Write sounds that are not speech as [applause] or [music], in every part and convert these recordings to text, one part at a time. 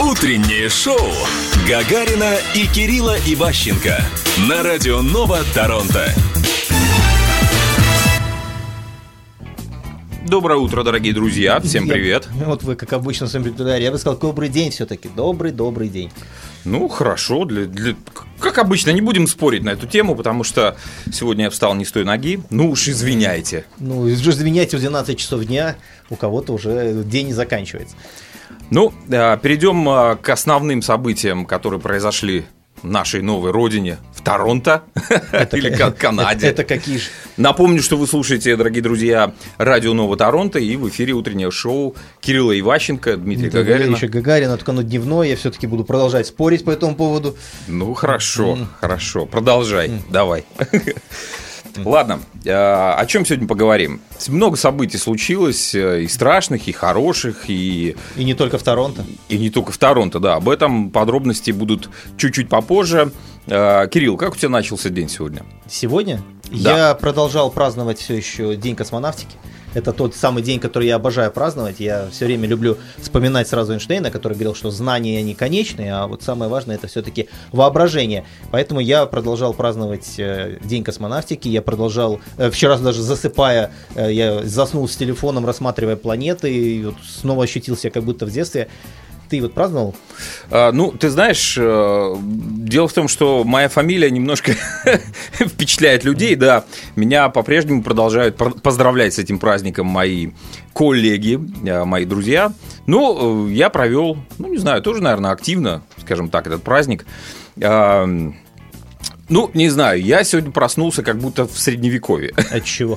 Утреннее шоу Гагарина и Кирилла Иващенко на радио Нова Торонто. Доброе утро, дорогие друзья. Всем Я- привет. Вот вы, как обычно, в своем репертуаре. Я бы сказал, добрый день все-таки. Добрый, добрый день. Ну, хорошо. Для, для- Как обычно, не будем спорить на эту тему, потому что сегодня я встал не с той ноги. Ну уж извиняйте. Ну, уже извиняйте, в 12 часов дня у кого-то уже день не заканчивается. Ну, э, перейдем э, к основным событиям, которые произошли в нашей новой родине, в Торонто [laughs] или ка- Ка- Канаде. Это, это какие же? Напомню, что вы слушаете, дорогие друзья, радио Нового Торонто и в эфире утреннее шоу Кирилла Иващенко, Дмитрия Гагарина. Еще Гагарина, только оно дневное. Я все-таки буду продолжать спорить по этому поводу. Ну, хорошо, хорошо. Продолжай, давай. [laughs] Ладно, э, о чем сегодня поговорим? Много событий случилось, э, и страшных, и хороших, и, И не только в Торонто. и не только в Торонто, да. Об этом подробности будут чуть-чуть попозже. Э, Кирилл, как у тебя начался день сегодня? Сегодня Да. я продолжал праздновать все еще День космонавтики. Это тот самый день, который я обожаю праздновать. Я все время люблю вспоминать сразу Эйнштейна, который говорил, что знания не конечны, а вот самое важное это все-таки воображение. Поэтому я продолжал праздновать э, День космонавтики. Я продолжал, э, вчера даже засыпая, э, я заснул с телефоном, рассматривая планеты, и вот снова ощутил себя как будто в детстве. Ты вот праздновал? А, Ну, ты знаешь, э, дело в том, что моя фамилия немножко [laughs] впечатляет людей, да. Меня по-прежнему продолжают пр- поздравлять с этим праздником мои коллеги, э, мои друзья. Ну, э, я провел, ну, не знаю, тоже, наверное, активно, скажем так, этот праздник. А, Ну, не знаю, я сегодня проснулся как будто в средневековье. От чего?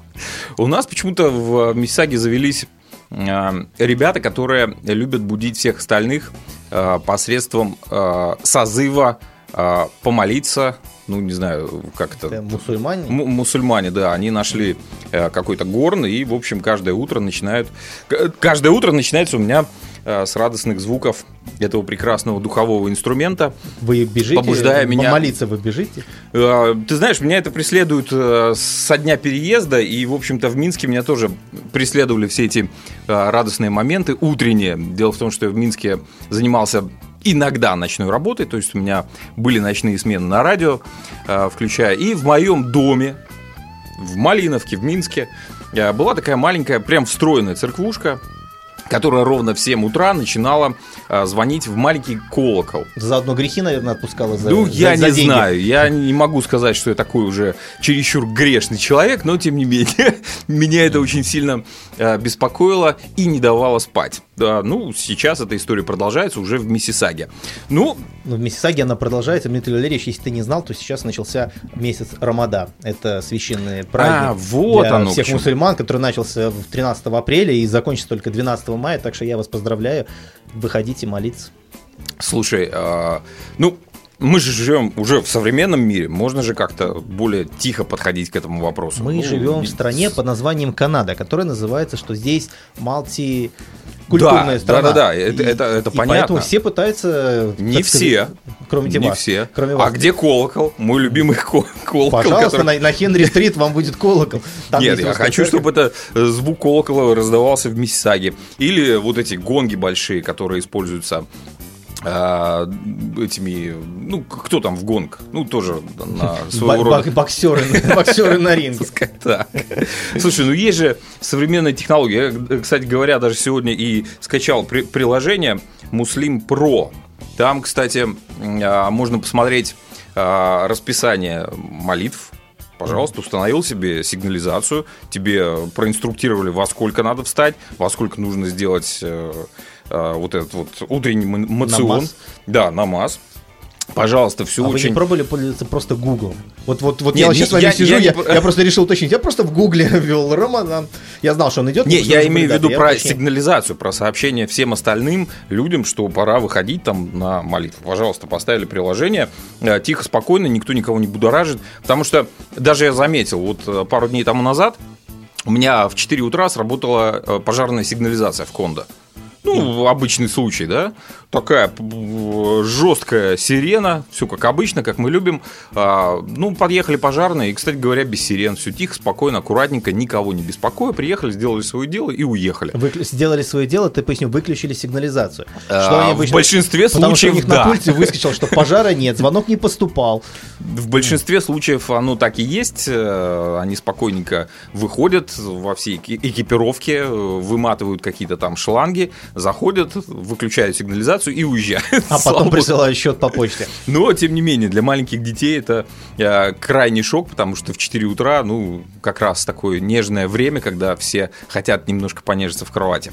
[laughs] У нас почему-то в Миссаге завелись ребята, которые любят будить всех остальных э, посредством э, созыва э, помолиться. Ну, не знаю, как это. Это мусульмане? М- мусульмане, да, они нашли э, какой-то горн, и, в общем, каждое утро начинают... Каждое утро начинается у меня э, с радостных звуков этого прекрасного духового инструмента. Вы бежите? Побуждая меня- Молиться вы бежите? Э, Ты знаешь, меня это преследует э, со дня переезда, и, в общем-то, в Минске меня тоже преследовали все эти э, радостные моменты утренние. Дело в том, что я в Минске занимался иногда ночной работой, то есть у меня были ночные смены на радио, э, включая и в моем доме, в Малиновке, в Минске, э, была такая маленькая, прям встроенная церквушка, которая ровно в 7 утра начинала э, звонить в маленький колокол. Заодно грехи, наверное, отпускала за Ну, за- я за не деньги. знаю. Я не могу сказать, что я такой уже чересчур грешный человек, но тем не менее, [laughs] меня это очень сильно э, беспокоило и не давало спать. Да, ну, сейчас эта история продолжается уже в Миссисаге. Ну, Ну, в Миссисаге она продолжается. Дмитрий Валерьевич, если ты не знал, то сейчас начался месяц Рамада. Это священный праздник А, вот для оно всех мусульман, который начался в 13 апреля и закончится только 12 мая. Так что я вас поздравляю. Выходите молиться. слушай, э, ну, мы же живем уже в современном мире, можно же как-то более тихо подходить к этому вопросу. Мы Ну, живем не- в стране под названием Канада, которая называется, что здесь малти культурная Да, страна. да-да-да, это- И- это- это и понятно. Поэтому все пытаются... Не сказать, все. Кроме Не вас. все. Кроме А вас. где колокол? Мой любимый ко- колокол. Пожалуйста, который- на, на Хенри-стрит вам будет колокол. Там Нет, я хочу, церковь. чтобы это э, звук колокола раздавался в Миссисаге. Или вот эти гонги большие, которые используются а, этими, ну, кто там в гонг? Ну, тоже на своего рода... бок- Боксеры, [laughs] боксеры на ринге. [laughs] Так. Слушай, ну есть же современная технология. Я, кстати говоря, даже сегодня и скачал при- приложение Muslim Pro. Там, кстати, а, можно посмотреть а, расписание молитв. Пожалуйста, установил себе сигнализацию, тебе проинструктировали, во сколько надо встать, во сколько нужно сделать э, вот этот вот утренний мацион. Намаз. Да, намаз. Пожалуйста, все А вы очень... не пробовали пользоваться просто Google? Вот, вот, вот Не, я вот сейчас с вами я- сижу, я я, я просто решил уточнить. Я просто в Гугле [laughs] ввел Роман. Я знал, что он идет. Не, я имею в виду про уточнил. сигнализацию, про сообщение всем остальным людям, что пора выходить там на молитву. Пожалуйста, поставили приложение, э, тихо, спокойно, никто никого не будоражит. Потому что даже я заметил, вот э, пару дней тому назад у меня в 4 утра сработала э, пожарная сигнализация в Кондо. Ну, обычный случай, да? Такая жесткая сирена, все как обычно, как мы любим. А, ну, подъехали пожарные, и, кстати говоря, без сирен. Все тихо, спокойно, аккуратненько, никого не беспокоя. Приехали, сделали свое дело и уехали. Вы сделали свое дело, ты поясню, выключили сигнализацию. А, что они обычно... В большинстве Потому случаев, что у них да. на пульте выскочил, что пожара нет, звонок не поступал. В большинстве случаев оно так и есть. Э, они спокойненько выходят во всей экипировке, э, выматывают какие-то там шланги, заходят, выключают сигнализацию и уезжают. А потом присылают счет по почте. Но, тем не менее, для маленьких детей это э, крайний шок, потому что в 4 утра, ну, как раз такое нежное время, когда все хотят немножко понежиться в кровати.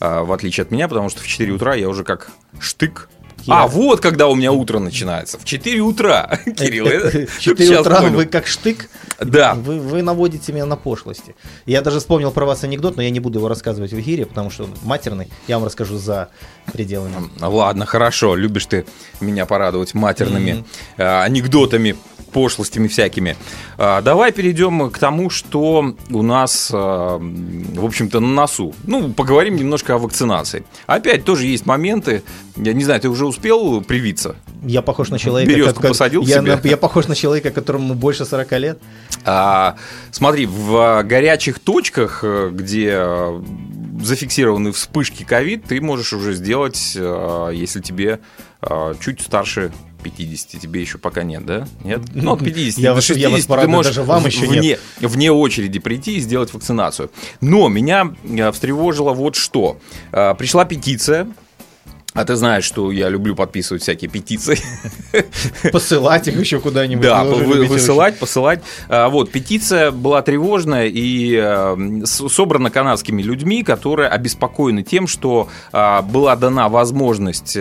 В отличие от меня, потому что в 4 утра я уже как штык а, вот когда у меня утро начинается. В 4 утра, [laughs] Кирилл. [laughs] В 4 утра вы как штык. Да. Вы, вы наводите меня на пошлости. Я даже вспомнил про вас анекдот, но я не буду его рассказывать в эфире, потому что он матерный. Я вам расскажу за пределами. Ладно, хорошо. Любишь ты меня порадовать матерными mm-hmm. анекдотами пошлостями всякими. А, давай перейдем к тому, что у нас, а, в общем-то, на носу. Ну, поговорим немножко о вакцинации. Опять тоже есть моменты. Я не знаю, ты уже успел привиться? Я похож на человека... Березку как, посадил я, себе? я похож на человека, которому больше 40 лет. А, смотри, в горячих точках, где зафиксированы вспышки ковид, ты можешь уже сделать, если тебе чуть старше 50 тебе еще пока нет, да? Нет? [laughs] Ну, от 50 я до 60 я вас ты можешь даже вам еще вне, нет. вне очереди прийти и сделать вакцинацию. Но меня э, встревожило вот что. Э, пришла петиция а ты знаешь, что я люблю подписывать всякие петиции. [laughs] Посылать их еще куда-нибудь. Да, вы, высылать, очень. посылать. А, вот, петиция была тревожная и а, собрана канадскими людьми, которые обеспокоены тем, что а, была дана возможность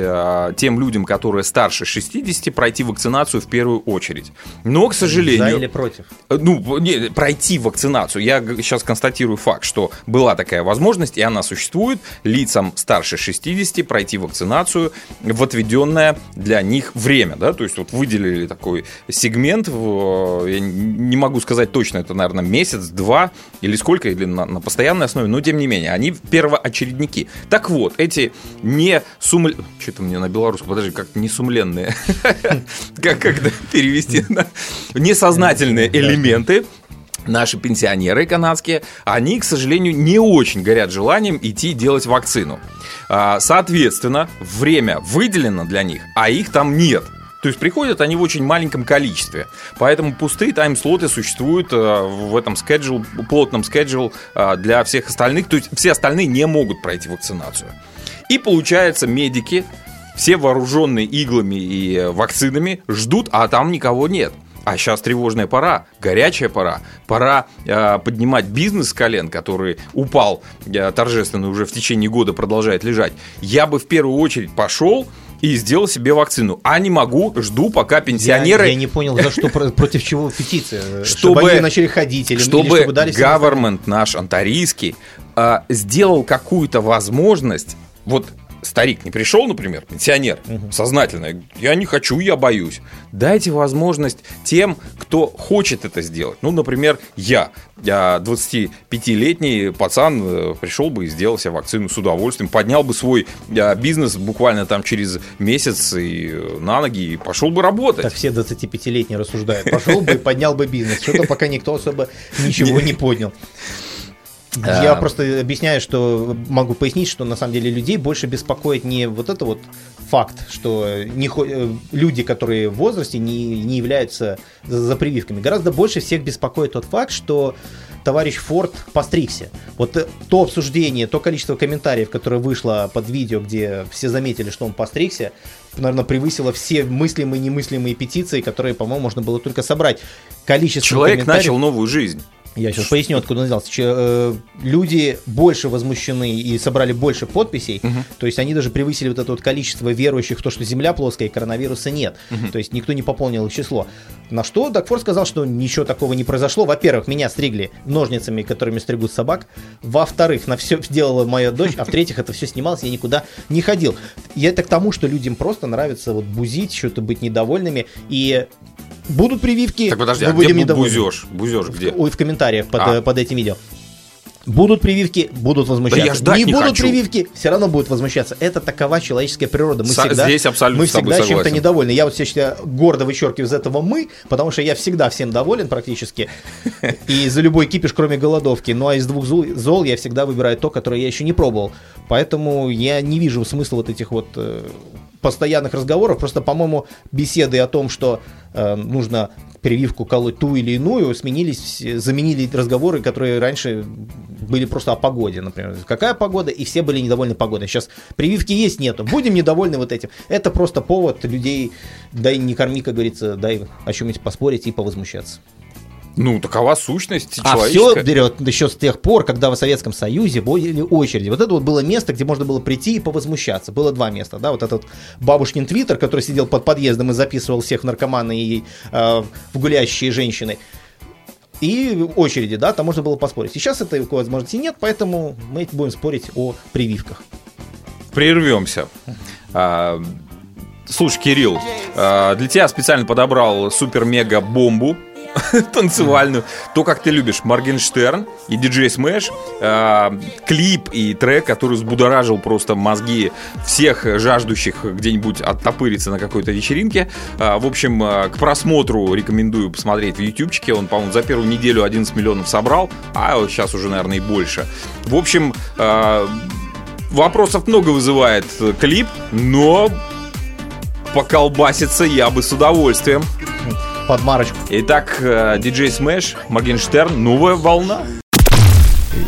тем людям, которые старше 60, пройти вакцинацию в первую очередь. Но, к сожалению... За или против? Ну, не, пройти вакцинацию. Я сейчас констатирую факт, что была такая возможность, и она существует. Лицам старше 60 пройти вакцинацию вакцинацию в отведенное для них время. Да? То есть вот выделили такой сегмент, я не могу сказать точно, это, наверное, месяц, два или сколько, или на, на постоянной основе, но тем не менее, они первоочередники. Так вот, эти не сумл... Что-то мне на белорусском, подожди, как не сумленные. [laughs] Как перевести? Несознательные элементы наши пенсионеры канадские, они, к сожалению, не очень горят желанием идти делать вакцину. А, соответственно, время выделено для них, а их там нет. То есть приходят они в очень маленьком количестве. Поэтому пустые тайм-слоты существуют э, в этом schedule, плотном schedule э, для всех остальных. То есть все остальные не могут пройти вакцинацию. И получается, медики, все вооруженные иглами и вакцинами, ждут, а там никого нет. А сейчас тревожная пора, горячая пора. Пора э, поднимать бизнес с колен, который упал э, торжественно уже в течение года продолжает лежать. Я бы в первую очередь пошел и сделал себе вакцину. А не могу, жду, пока пенсионеры... Я, я не понял, за что, против чего петиция? Чтобы, чтобы они начали ходить или чтобы, или чтобы дали government наш антарийский э, сделал какую-то возможность вот старик не пришел, например, пенсионер, угу. сознательно, я не хочу, я боюсь. Дайте возможность тем, кто хочет это сделать. Ну, например, я, я 25-летний пацан, э, пришел бы и сделал себе вакцину с удовольствием, поднял бы свой э, бизнес буквально там через месяц и э, на ноги и пошел бы работать. Так все 25-летние рассуждают. Пошел бы и поднял бы бизнес. Что-то пока никто особо ничего не поднял. Я просто объясняю, что могу пояснить, что на самом деле людей больше беспокоит не вот это вот факт, что не, э, люди, которые в возрасте, не, не являются за, за прививками. Гораздо больше всех беспокоит тот факт, что товарищ Форд постригся. Вот э, то обсуждение, то количество комментариев, которое вышло под видео, где все заметили, что он постригся, наверное, превысило все мыслимые и немыслимые петиции, которые, по-моему, можно было только собрать. Количество Человек начал новую жизнь. Я сейчас поясню, откуда он взялся. Э, люди больше возмущены и собрали больше подписей, угу. то есть они даже превысили вот это вот количество верующих в то, что Земля плоская и коронавируса нет. Угу. То есть никто не пополнил их число. На что Дакфор сказал, что ничего такого не произошло. Во-первых, меня стригли ножницами, которыми стригут собак. Во-вторых, на все сделала моя дочь. А в-третьих, это все снималось, я никуда не ходил. И это к тому, что людям просто нравится вот бузить, что-то быть недовольными. И Будут прививки. Так подожди, а где бу- бузешь? Бузешь где? Ой, в комментариях под, а. под этим видео. Будут прививки, будут возмущаться. Да я ждать не, не будут хочу. прививки, все равно будут возмущаться. Это такова человеческая природа. Мы Со- всегда, здесь абсолютно мы всегда чем-то недовольны. Я вот сейчас гордо вычеркиваю из этого мы, потому что я всегда всем доволен практически. И за любой кипиш, кроме голодовки. Ну а из двух зол, зол я всегда выбираю то, которое я еще не пробовал. Поэтому я не вижу смысла вот этих вот э, постоянных разговоров. Просто, по-моему, беседы о том, что э, нужно прививку колоть ту или иную, сменились, заменили разговоры, которые раньше были просто о погоде, например. Какая погода? И все были недовольны погодой. Сейчас прививки есть, нету. Будем недовольны вот этим. Это просто повод людей, дай не корми, как говорится, дай о чем-нибудь поспорить и повозмущаться. Ну, такова сущность А все человеческая. берет еще с тех пор, когда в Советском Союзе были очереди. Вот это вот было место, где можно было прийти и повозмущаться. Было два места, да, вот этот бабушкин твиттер, который сидел под подъездом и записывал всех наркоманы и э, в гулящие женщины. И очереди, да, там можно было поспорить. Сейчас этой возможности нет, поэтому мы будем спорить о прививках. Прервемся. А, слушай, Кирилл, а, для тебя специально подобрал супер-мега-бомбу [laughs] танцевальную. То, как ты любишь Моргенштерн и диджей Смэш. а, клип и трек, который взбудоражил просто мозги всех жаждущих где-нибудь оттопыриться на какой-то вечеринке. А, в общем, а, к просмотру рекомендую посмотреть в ютубчике. Он, по-моему, за первую неделю 11 миллионов собрал, а сейчас уже, наверное, и больше. В общем, Вопросов много вызывает э, клип, но поколбаситься я бы с удовольствием. Под марочку. Итак, э, диджей Смэш, Моргенштерн, новая волна.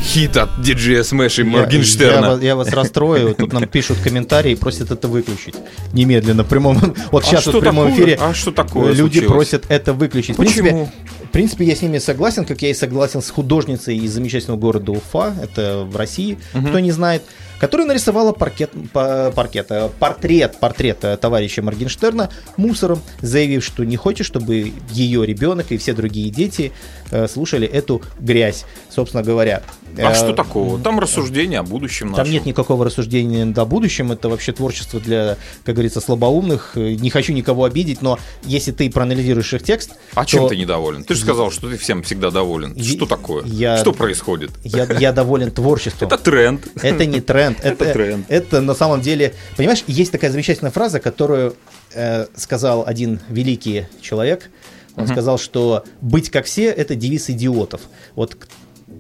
Хит от диджея Смэш и Я, я Моргенштерна. вас- я вас расстрою, тут нам пишут комментарии и просят это выключить немедленно. В прямом, [laughs] вот сейчас а вот в прямом такое? эфире А что такое люди случилось? просят это выключить. В Почему? принципе, в принципе, я с ними согласен, как я и согласен с художницей из замечательного города Уфа, это в России, кто не знает, которая нарисовала паркет, па- паркет, э, портрет, портрет э, товарища Моргенштерна мусором, заявив, что не хочет, чтобы ее ребенок и все другие дети э, слушали эту грязь, собственно говоря. А что такого? Там рассуждения о будущем там нашем. нет никакого рассуждения о будущем, это вообще творчество для, как говорится, слабоумных. Не хочу никого обидеть, но если ты проанализируешь их текст, А чем то ты недоволен? Ты же сказал, что ты всем всегда доволен. Я- Что такое? я- Что происходит? я, я доволен творчеством. Это тренд. Это не тренд. Это Это, тренд. это на самом деле, понимаешь, есть такая замечательная фраза, которую э, сказал один великий человек. Он сказал, что быть как все это девиз идиотов. Вот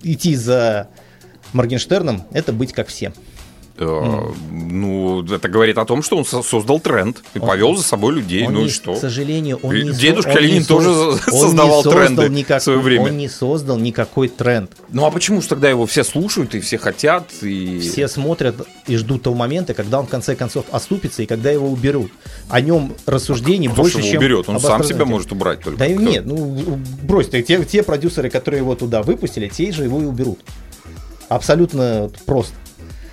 идти за Моргенштерном это быть как все. Э, Ну, это говорит о том, что он со- создал тренд и повел за собой людей. Он Ну и что? К сожалению, он не со- дедушка он не Ленин соз- тоже он не создавал создал тренды никак- в свое время. Он не создал никакой тренд. Ну а почему же тогда его все слушают и все хотят? И... Все смотрят и ждут того момента, когда он в конце концов оступится и когда его уберут. О нем рассуждений Кто ж больше, его чем уберет? Он сам себя может убрать только. Да и Кто? нет, ну брось, ты, те, те продюсеры, которые его туда выпустили, те же его и уберут. Абсолютно просто.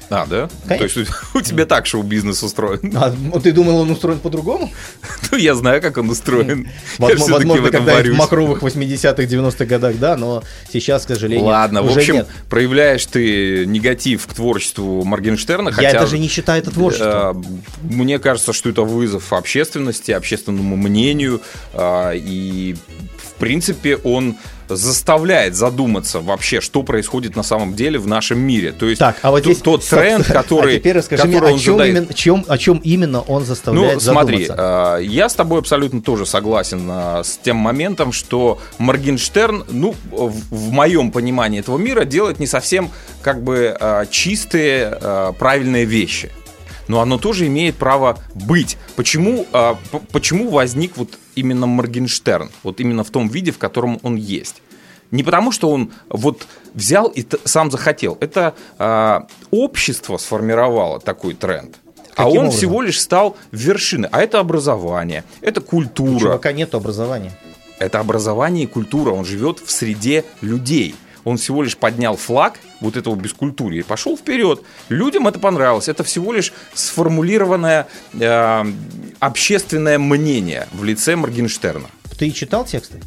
А, да? Конечно. То есть у тебя так шоу-бизнес устроен? А вот ты думал, он устроен по-другому? [laughs] Ну, я знаю, как он устроен. Я Возможно, когда в варюсь. мокровых 80-х, 90-х годах, да, но сейчас, к сожалению, Ладно, в общем, проявляешь ты негатив к творчеству Моргенштерна, хотя... Я даже не считаю это творчеством. э, Мне кажется, что это вызов общественности, общественному мнению, э, и в принципе он заставляет задуматься вообще, что происходит на самом деле в нашем мире. То есть Так, а вот здесь тот [laughs] тренд, собственно, [laughs] который, А теперь расскажи который мне, о он чем, задает. именно, чем- о чем именно он заставляет Ну, смотри, задуматься. э, я с тобой абсолютно тоже согласен э, с тем моментом, что Моргенштерн, ну, в, моем понимании этого мира, делает не совсем как бы чистые, правильные вещи. Но оно тоже имеет право быть. Почему, почему возник вот именно Моргенштерн? Вот именно в том виде, в котором он есть. Не потому, что он вот взял и сам захотел. Это э, общество сформировало такой тренд. А Каким он образом? всего лишь стал вершиной. А это образование, это У культура. чувака нет образования. Это образование и культура. Он живет в среде людей. Он всего лишь поднял флаг вот этого бескультурья и пошел вперед. Людям это понравилось. Это всего лишь сформулированное э, общественное мнение в лице Моргенштерна. Ты читал тексты?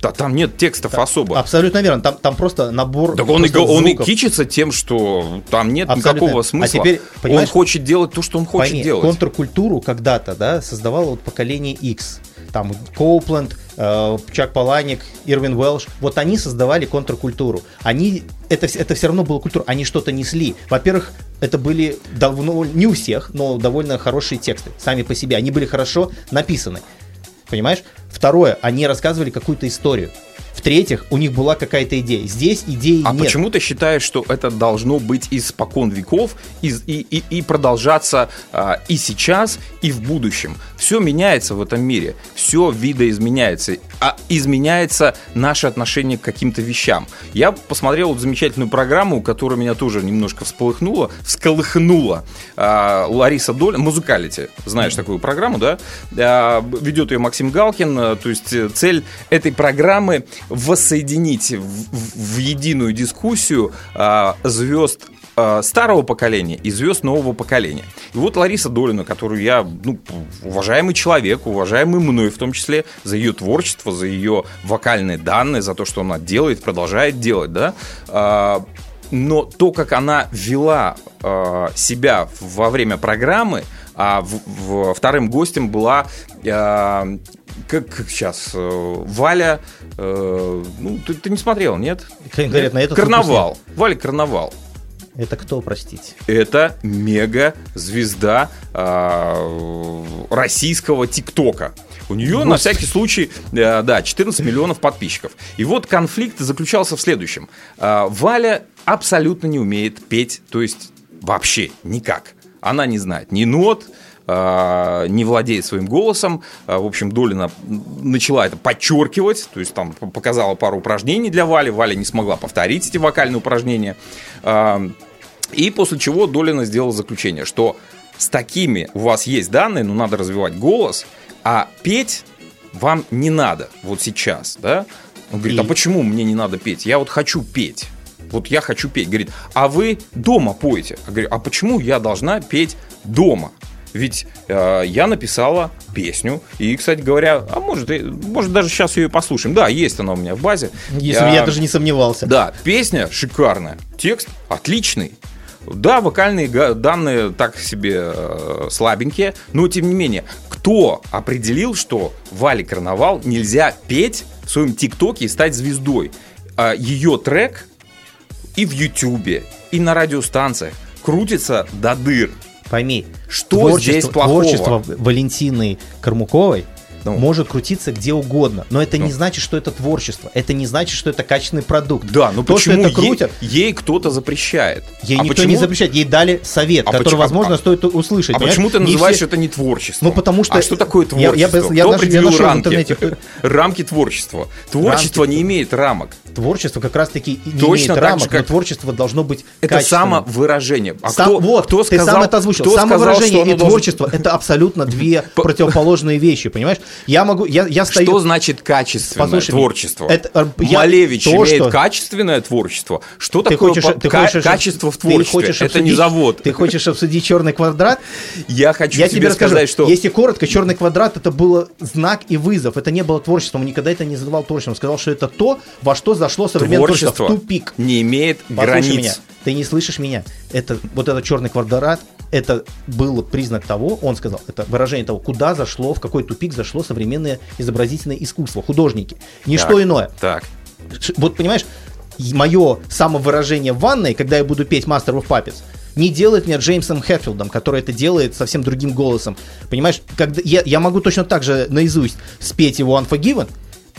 Да, там нет текстов особо. Абсолютно верно. Там, там просто набор. Так он и, он и кичится тем, что там нет Абсолютно. никакого А смысла. теперь, он хочет делать то, что он хочет Пойми, делать. контркультуру когда-то, да, создавало вот поколение X. Там Коупленд Чак Паланик, Ирвин Уэлш, вот они создавали контркультуру. Они, это, это все равно была культура, они что-то несли. Во-первых, это были давно, не у всех, но довольно хорошие тексты сами по себе. Они были хорошо написаны. Понимаешь? Второе, они рассказывали какую-то историю. В-третьих, у них была какая-то идея. Здесь идеи А нет. почему ты считаешь, что это должно быть испокон веков и, и, и, и продолжаться а, и сейчас, и в будущем? Все меняется в этом мире, все видоизменяется, а изменяется наше отношение к каким-то вещам. Я посмотрел вот замечательную программу, которая меня тоже немножко всполыхнула, всколыхнула. А, Лариса Доля, музыкалити, знаешь такую программу, да? А, ведет ее Максим Галкин, а, то есть э, цель этой программы воссоединить в, в- единую дискуссию а, звезд а, старого поколения и звезд нового поколения. И вот Лариса Долина, которую я, ну, уважаемый человек, уважаемый мной в том числе, за ее творчество, за ее вокальные данные, за то, что она делает, продолжает делать, да, а, но то, как она вела себя во время программы, а в- в- вторым гостем была а, как, как сейчас э, Валя, э, ну ты, ты не смотрел, нет? Конкретно этот Карнавал, Валя Карнавал. Это кто, простите? Это мега звезда а, российского ТикТока. У нее, на всякий случай, э, да, 14 миллионов подписчиков. И вот конфликт заключался в следующем. А, Валя абсолютно не умеет петь, то есть вообще никак. Она не знает ни нот, а, не владеет своим голосом. А, В общем, Долина начала это подчеркивать, то есть там показала пару упражнений для Вали. Валя не смогла повторить эти вокальные упражнения. А, И после чего Долина сделала заключение, что с такими у вас есть данные, но надо развивать голос, а петь вам не надо вот сейчас, да? Он говорит, а почему мне не надо петь? Я вот хочу петь. Вот я хочу петь. Говорит, а вы дома поете? Я говорю, а почему я должна петь дома? Ведь э, я написала песню, и, кстати говоря, а может, может даже сейчас ее послушаем. Да, есть она у меня в базе. Если бы я даже не сомневался. Да, песня шикарная, текст отличный. Да, вокальные данные так себе э, слабенькие, но тем не менее, кто определил, что Вале Карнавал нельзя петь в своем ТикТоке и стать звездой? А ее трек и в Ютубе, и на радиостанциях крутится до дыр. Пойми, Что творчество, здесь плохого? творчество Валентины Кормуковой Ну. может крутиться где угодно, но это Ну. не значит, что это творчество, это не значит, что это качественный продукт. Да, но то, почему что это ей- крутят, ей, кто-то запрещает? ей А никто почему- не запрещает, ей дали совет, А который, почему- возможно, а- стоит услышать. А понимаешь? почему ты Не называешь все- это не творчество? Ну, потому что- А что такое Я- я творчество? без- я Кто я нашел в рамки? интернете. [laughs] рамки творчества. Творчество Рамки. не имеет рамок. Творчество как раз-таки не Точно имеет рамок, же, как- но творчество должно быть Это самовыражение. А Сам- кто, вот, кто ты сказал, сам это озвучил. кто Самовыражение и творчество это абсолютно две [laughs] противоположные вещи, понимаешь? Я могу, я, я стою. Что значит качественное Послушай, творчество? это, э, я- Малевич то, имеет что- качественное творчество. Что Ты такое хочешь, по- ты хочешь, качество в творчестве? хочешь это не обсудить- завод. Ты хочешь обсудить черный квадрат? Я хочу Я тебе, тебе расскажу. сказать, что Если коротко, черный квадрат это было знак и вызов. Это не было творчеством. Он никогда это не называл творчеством. Он сказал, что это то, во что зашло современное творчество. творчество В тупик. не имеет Послушай границ. меня. Ты не слышишь меня. Это вот этот черный квадрат. Это был признак того, он сказал, это выражение того, куда зашло, в какой тупик зашло современное изобразительное искусство, художники. Ничто Так, иное. Так. Вот понимаешь, мое самовыражение в ванной, когда я буду петь Master of Puppets, не делает меня Джеймсом Хэтфилдом, который это делает совсем другим голосом. Понимаешь, когда я, я могу точно так же наизусть спеть его Unforgiven,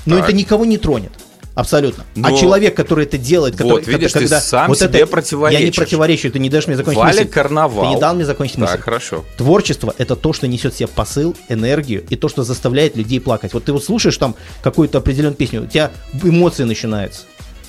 но Так. это никого не тронет. Абсолютно. Но- А человек, который это делает, который, Вот, видишь, ты когда сам вот себе это, противоречишь. Я не противоречу, ты не даешь мне закончить Валя мысль. Карнавал. Ты не дал мне закончить мысль. Так, хорошо. Творчество это то, что несет в себе посыл, энергию и то, что заставляет людей плакать. Вот ты вот слушаешь там какую-то определенную песню, у тебя эмоции начинаются.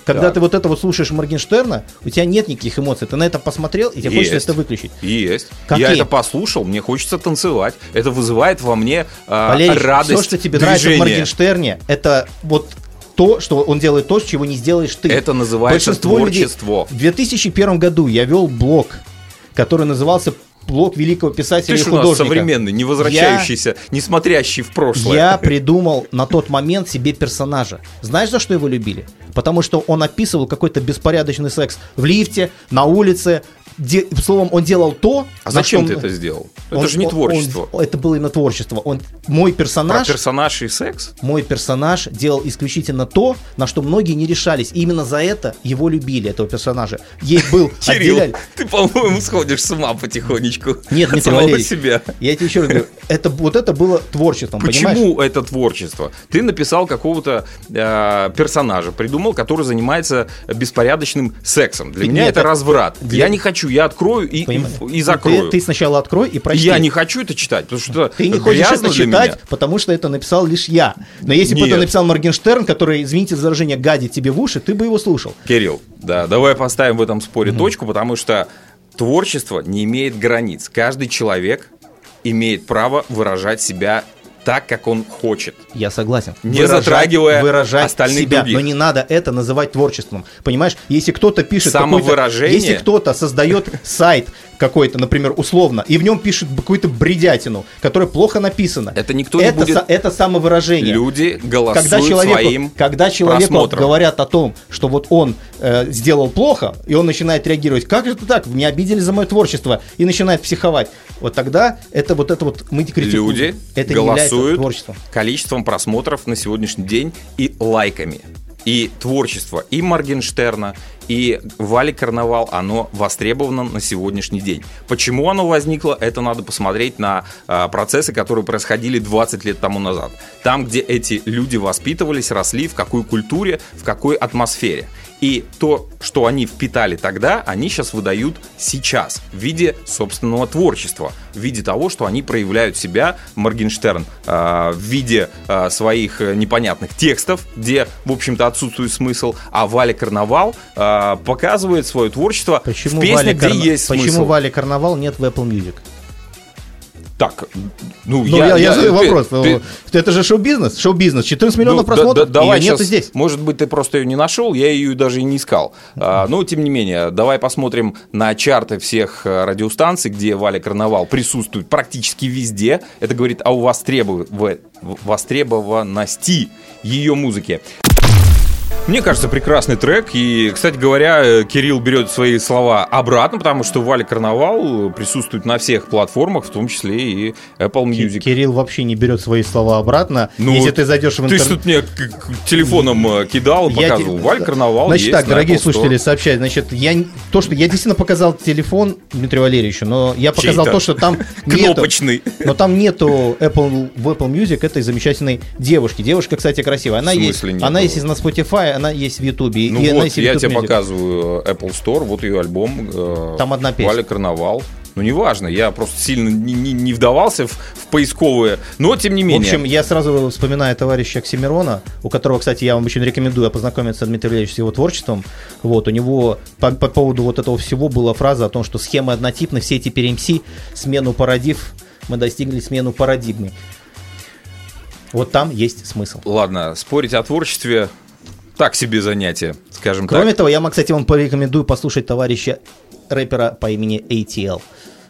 Когда Так. ты вот это вот слушаешь Моргенштерна, у тебя нет никаких эмоций. Ты на это посмотрел, и тебе хочется Есть. это выключить. Есть. Какие? Я это послушал, мне хочется танцевать. Это вызывает во мне а, Валерий, радость. все, что тебе нравится в. Моргенштерне, это вот то, что он делает то, чего не сделаешь ты. Это называется людей- творчество. В 2001 году я вел блог, который назывался блог великого писателя Ты и художника. современный, не возвращающийся, не смотрящий в прошлое. Я придумал на тот момент себе персонажа. Знаешь, за что его любили? Потому что он описывал какой-то беспорядочный секс в лифте, на улице, де- словом, он делал то, А зачем что ты он- это сделал? Это он- же не он- творчество. он- это было именно творчество. Он, мой Про персонаж, персонаж и секс? мой персонаж делал исключительно то, на что многие не решались. И именно за это его любили, этого персонажа. Ей был [laughs] Кирилл, ты, по-моему, сходишь с ума потихонечку. Нет, Дмитрий самого себя. Я тебе еще раз говорю, это, вот это было творчеством, понимаешь? Почему это творчество? Ты написал какого-то э, персонажа, придумал, который занимается беспорядочным сексом. Для меня это это- разврат. Я не хочу, я открою и, и, и закрою. Ты, ты сначала открой и прочти. я не хочу это читать, потому что Ты не хочешь это читать, меня. потому что это написал лишь я. Но если бы Нет. это написал Моргенштерн, который, извините за выражение, гадит тебе в уши, ты бы его слушал. Кирилл, да, давай поставим в этом споре точку, потому что творчество не имеет границ. Каждый человек имеет право выражать себя так, как он хочет. Я согласен. Не затрагивая выражать остальных себя. других. Но не надо это называть творчеством. Понимаешь, если кто-то пишет Самовыражение? Если кто-то создает [laughs] сайт какой-то, например, условно, и в нем пишет какую-то бредятину, которая плохо написана. Это никто не это, будет- са- это самовыражение. Люди голосуют когда человеку, своим когда человеку просмотром. говорят о том, что вот он э, сделал плохо, и он начинает реагировать, как же это так, меня обидели за мое творчество, и начинает психовать, вот тогда это вот это вот мы критикуем. Люди это не голосуют творчеством. количеством просмотров на сегодняшний день и лайками. И творчество и Моргенштерна, и Вали Карнавал, оно востребовано на сегодняшний день. Почему оно возникло, это надо посмотреть на а, процессы, которые происходили 20 лет тому назад. Там, где эти люди воспитывались, росли, в какой культуре, в какой атмосфере. И то, что они впитали тогда, они сейчас выдают сейчас в виде собственного творчества, в виде того, что они проявляют себя, Моргенштерн, э, в виде э, своих э, непонятных текстов, где, в общем-то, отсутствует смысл, а Валя Карнавал э, показывает свое творчество Почему в песнях, Валя где Карна- есть Почему смысл. Валя Карнавал нет в Apple Music? Так, ну, Ну, я, я задаю ты- вопрос. ты- ну, это же шоу-бизнес. Шоу-бизнес. 14 миллионов Ну, да- просмотров. да- давай ее нету сейчас, здесь. Может быть, ты просто ее не нашел, я ее даже и не искал. А, но, тем не менее, давай посмотрим на чарты всех э, радиостанций, где Валя Карнавал присутствует практически везде. Это говорит о востребов- востребованности ее музыки. Мне кажется, прекрасный трек. И, кстати говоря, э, Кирилл берет свои слова обратно, потому что Валя Карнавал присутствует на всех платформах, в том числе и Apple Music. Кирилл вообще не берет свои слова обратно. Ну, Если ты зайдешь в Ты интернет... ж тут мне телефоном э, кидал, Я показывал. те- Валь Карнавал Значит есть так, дорогие Apple слушатели, сообщаю. Значит, я то, что я действительно показал телефон Дмитрию Валерьевичу, но я показал то, что там [laughs] нету, Кнопочный. но там нету Apple, в Apple Music этой замечательной девушки. Девушка, кстати, красивая. Она есть, она есть на Spotify, она есть в YouTube. Ну и вот, в я тебе Music. показываю э, Apple Store, вот ее альбом. э, Там одна песня. Валя Карнавал. Ну, неважно, я просто сильно не, не- не вдавался в, в поисковые, но тем не В менее. общем, я сразу вспоминаю товарища Оксимирона, у которого, кстати, я вам очень рекомендую познакомиться, Дмитрий Валерьевич, с его творчеством. Вот, у него по, по поводу вот этого всего была фраза о том, что схемы однотипны, все теперь МС, смену парадив, мы достигли смену парадигмы. Вот там есть смысл. Ладно, спорить о творчестве так себе занятие, скажем Кроме так. того, я кстати, вам порекомендую послушать товарища рэпера по имени ATL.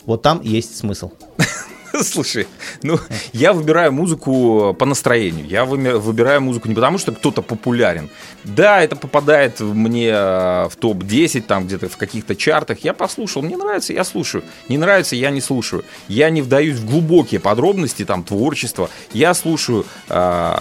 Вот там есть смысл. [laughs] [laughs] Слушай, ну, я выбираю музыку по настроению. Я выбираю музыку не потому, что кто-то популярен. Да, это попадает мне э, в топ-10, там где-то в каких-то чартах. Я послушал, мне нравится, я слушаю. Не нравится, я не слушаю. Я не вдаюсь в глубокие подробности, там, творчества. Я слушаю э,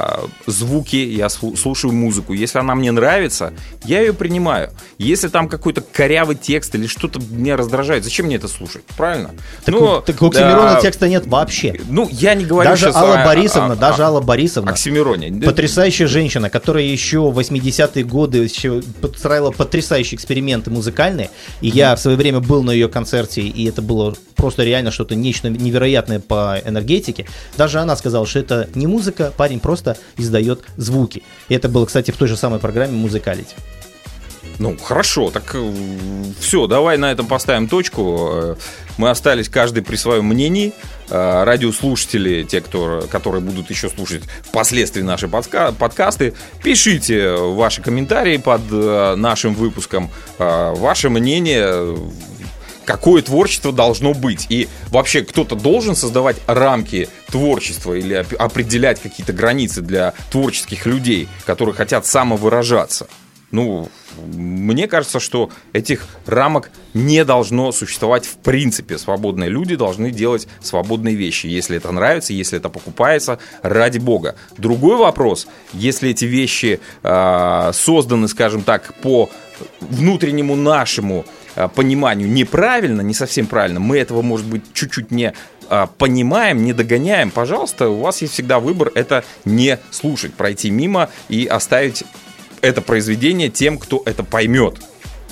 звуки, я слу- слушаю музыку. Если она мне нравится, я ее принимаю. Если там какой-то корявый текст или что-то меня раздражает, зачем мне это слушать? Правильно? Так, Ну, так у Оксимирона да, текста нет вообще. ну, я не говорю Даже Алла о- Борисовна, о- даже о- Алла Борисовна. Оксимироне. Потрясающая женщина, которая еще в 80-е годы еще подстраивала потрясающие эксперименты музыкальные. И я в свое время был на ее концерте, и это было просто реально что-то нечто невероятное по энергетике. Даже она сказала, что это не музыка, парень просто издает звуки. И это было, кстати, в той же самой программе «Музыкалити». Ну, хорошо, так все, давай на этом поставим точку. Э, Мы остались каждый при своем мнении. Э, Радиослушатели, те, кто, которые будут еще слушать впоследствии наши подска- подкасты, пишите ваши комментарии под э, нашим выпуском, э, ваше мнение, какое творчество должно быть. И вообще кто-то должен создавать рамки творчества или оп- определять какие-то границы для творческих людей, которые хотят самовыражаться. Ну, мне кажется, что этих рамок не должно существовать в принципе. Свободные люди должны делать свободные вещи. Если это нравится, если это покупается, ради бога. Другой вопрос, если эти вещи э, созданы, скажем так, по внутреннему нашему э, пониманию неправильно, не совсем правильно, мы этого, может быть, чуть-чуть не э, понимаем, не догоняем, пожалуйста, у вас есть всегда выбор это не слушать, пройти мимо и оставить это произведение тем, кто это поймет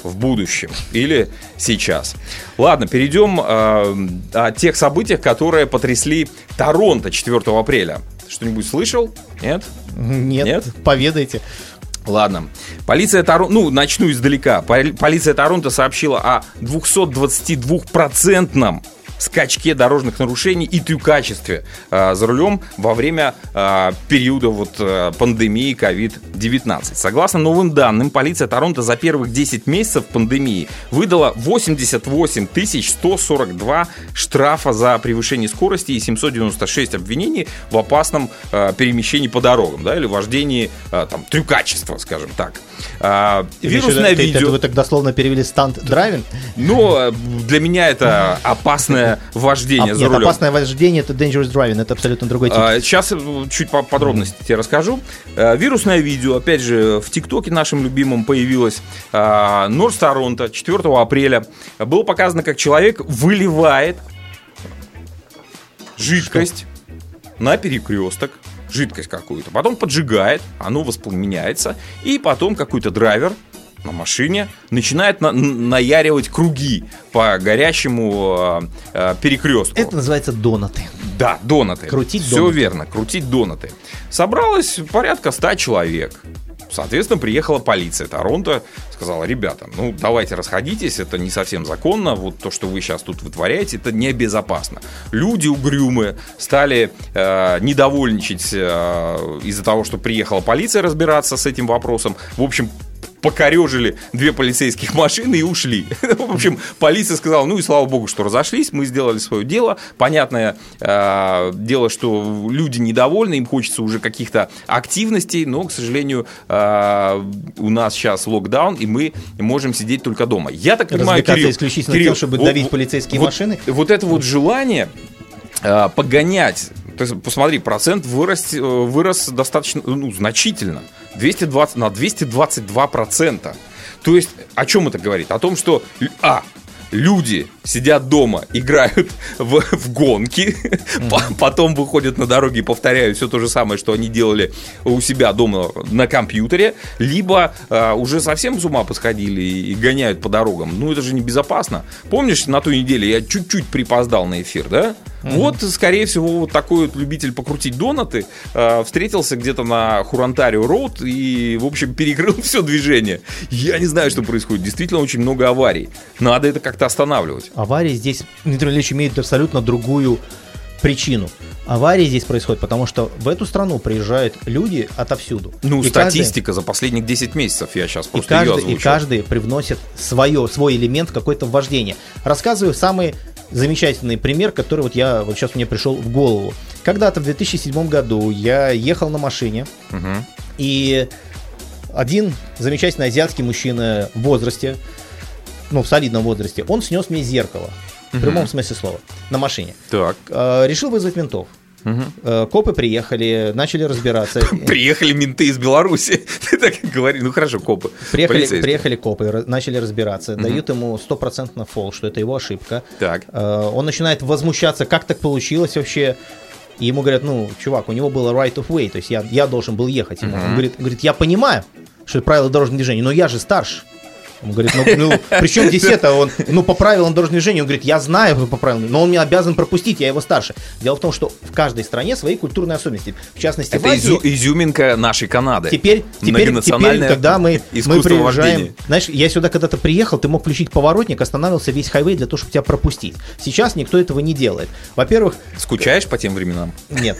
в будущем или сейчас. Ладно, перейдем э, о тех событиях, которые потрясли Торонто 4 апреля. Что-нибудь слышал? Нет? Нет, Нет? поведайте. Ладно. Полиция Торонто, ну, начну издалека. Полиция Торонто сообщила о 222-процентном скачке дорожных нарушений и трюкачестве э, за рулем во время э, периода вот, э, пандемии COVID-19. Согласно новым данным, полиция Торонто за первых 10 месяцев пандемии выдала 88 142 штрафа за превышение скорости и 796 обвинений в опасном э, перемещении по дорогам, да, или вождении э, там, трюкачества, скажем так. Э, вирусное видео... Это вы так дословно перевели стант-драйвинг? Ну, для меня это опасное опасное вождение а, за нет, рулем. опасное вождение это dangerous driving, это абсолютно другой тип. А, сейчас э, чуть по подробности mm. тебе расскажу. А, вирусное видео, опять же, в ТикТоке нашим любимым появилось. А, Норс Торонто 4 апреля было показано, как человек выливает жидкость Что? на перекресток жидкость какую-то, потом поджигает, оно воспламеняется, и потом какой-то драйвер на машине, начинает на наяривать круги по горящему э, перекрестку. Это называется донаты. Да, донаты. Крутить Все донаты. верно, крутить донаты. Собралось порядка 100 человек. Соответственно, приехала полиция Торонто, сказала, ребята, ну давайте расходитесь, это не совсем законно, вот то, что вы сейчас тут вытворяете, это небезопасно. Люди угрюмые стали э, недовольничать э, из-за того, что приехала полиция разбираться с этим вопросом. В общем, покорежили две полицейских машины и ушли. [laughs] В общем, полиция сказала, ну и слава богу, что разошлись, мы сделали свое дело. Понятное э, дело, что люди недовольны, им хочется уже каких-то активностей, но, к сожалению, э, у нас сейчас локдаун, и мы можем сидеть только дома. Я так понимаю, Кирилл, исключительно Кирилл, тем, чтобы давить вот, полицейские вот, машины. Вот это вот желание э, погонять то есть, посмотри, процент вырос, э, вырос достаточно, ну, значительно. 220, на 222 процента. То есть, о чем это говорит? О том, что, а, люди сидят дома, [laughs] играют в, в гонки, [laughs] mm-hmm. потом выходят на дороги и повторяют все то же самое, что они делали у себя дома на компьютере, либо а, уже совсем с ума посходили и, и гоняют по дорогам. Ну, это же небезопасно. Помнишь, на той неделе я чуть-чуть припоздал на эфир, да? Mm-hmm. Вот, скорее всего, вот такой вот любитель покрутить донаты а, встретился где-то на Хурантарио Роуд и, в общем, [laughs] перекрыл все движение. Я не знаю, что происходит. Действительно, очень много аварий. Надо это как-то останавливать аварии здесь, Дмитрий Ильич, имеют абсолютно другую причину. Аварии здесь происходят, потому что в эту страну приезжают люди отовсюду. Ну, и статистика каждый, за последних 10 месяцев, я сейчас просто и каждый, ее И каждый привносит свое, свой элемент какой-то вождения. Рассказываю самый замечательный пример, который вот я вот сейчас мне пришел в голову. Когда-то в 2007 году я ехал на машине, угу. и один замечательный азиатский мужчина в возрасте, ну, в солидном возрасте, он снес мне зеркало. В прямом смысле слова. На машине. Так. Э, решил вызвать ментов. Угу. Копы приехали, начали разбираться. [laughs] Приехали менты из Беларуси. [laughs] Ты так говоришь. Ну хорошо, копы. Приехали, приехали копы, начали разбираться. Угу. Дают ему стопроцентно фол, что это его ошибка. Так. Э, он начинает возмущаться, как так получилось вообще. И ему говорят, ну, чувак, у него было right of way, то есть я, я должен был ехать. Угу. Он говорит, говорит, я понимаю, что это правило дорожного движения, но я же старше. Он говорит, ну, ну при чем здесь [laughs] это? Он, ну, по правилам дорожного движения, он говорит, я знаю по правилам, но он мне обязан пропустить, я его старше. Дело в том, что в каждой стране свои культурные особенности. В частности, это в Азии, изю, изюминка нашей Канады. Теперь, теперь, теперь когда мы, мы приезжаем, знаешь, я сюда когда-то приехал, ты мог включить поворотник, остановился весь хайвей для того, чтобы тебя пропустить. Сейчас никто этого не делает. Во-первых... Скучаешь по тем временам? Нет.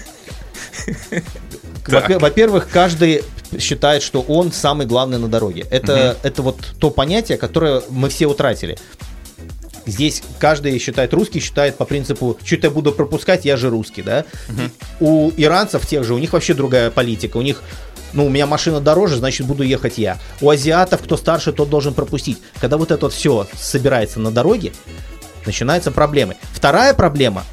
[laughs] Во-первых, каждый считает, что он самый главный на дороге. Это, угу. это вот то понятие, которое мы все утратили. Здесь каждый считает, русский считает по принципу, что я буду пропускать, я же русский, да. Угу. У иранцев тех же, у них вообще другая политика. У них Ну, у меня машина дороже, значит, буду ехать я. У азиатов, кто старше, тот должен пропустить. Когда вот это вот все собирается на дороге, начинаются проблемы. Вторая проблема,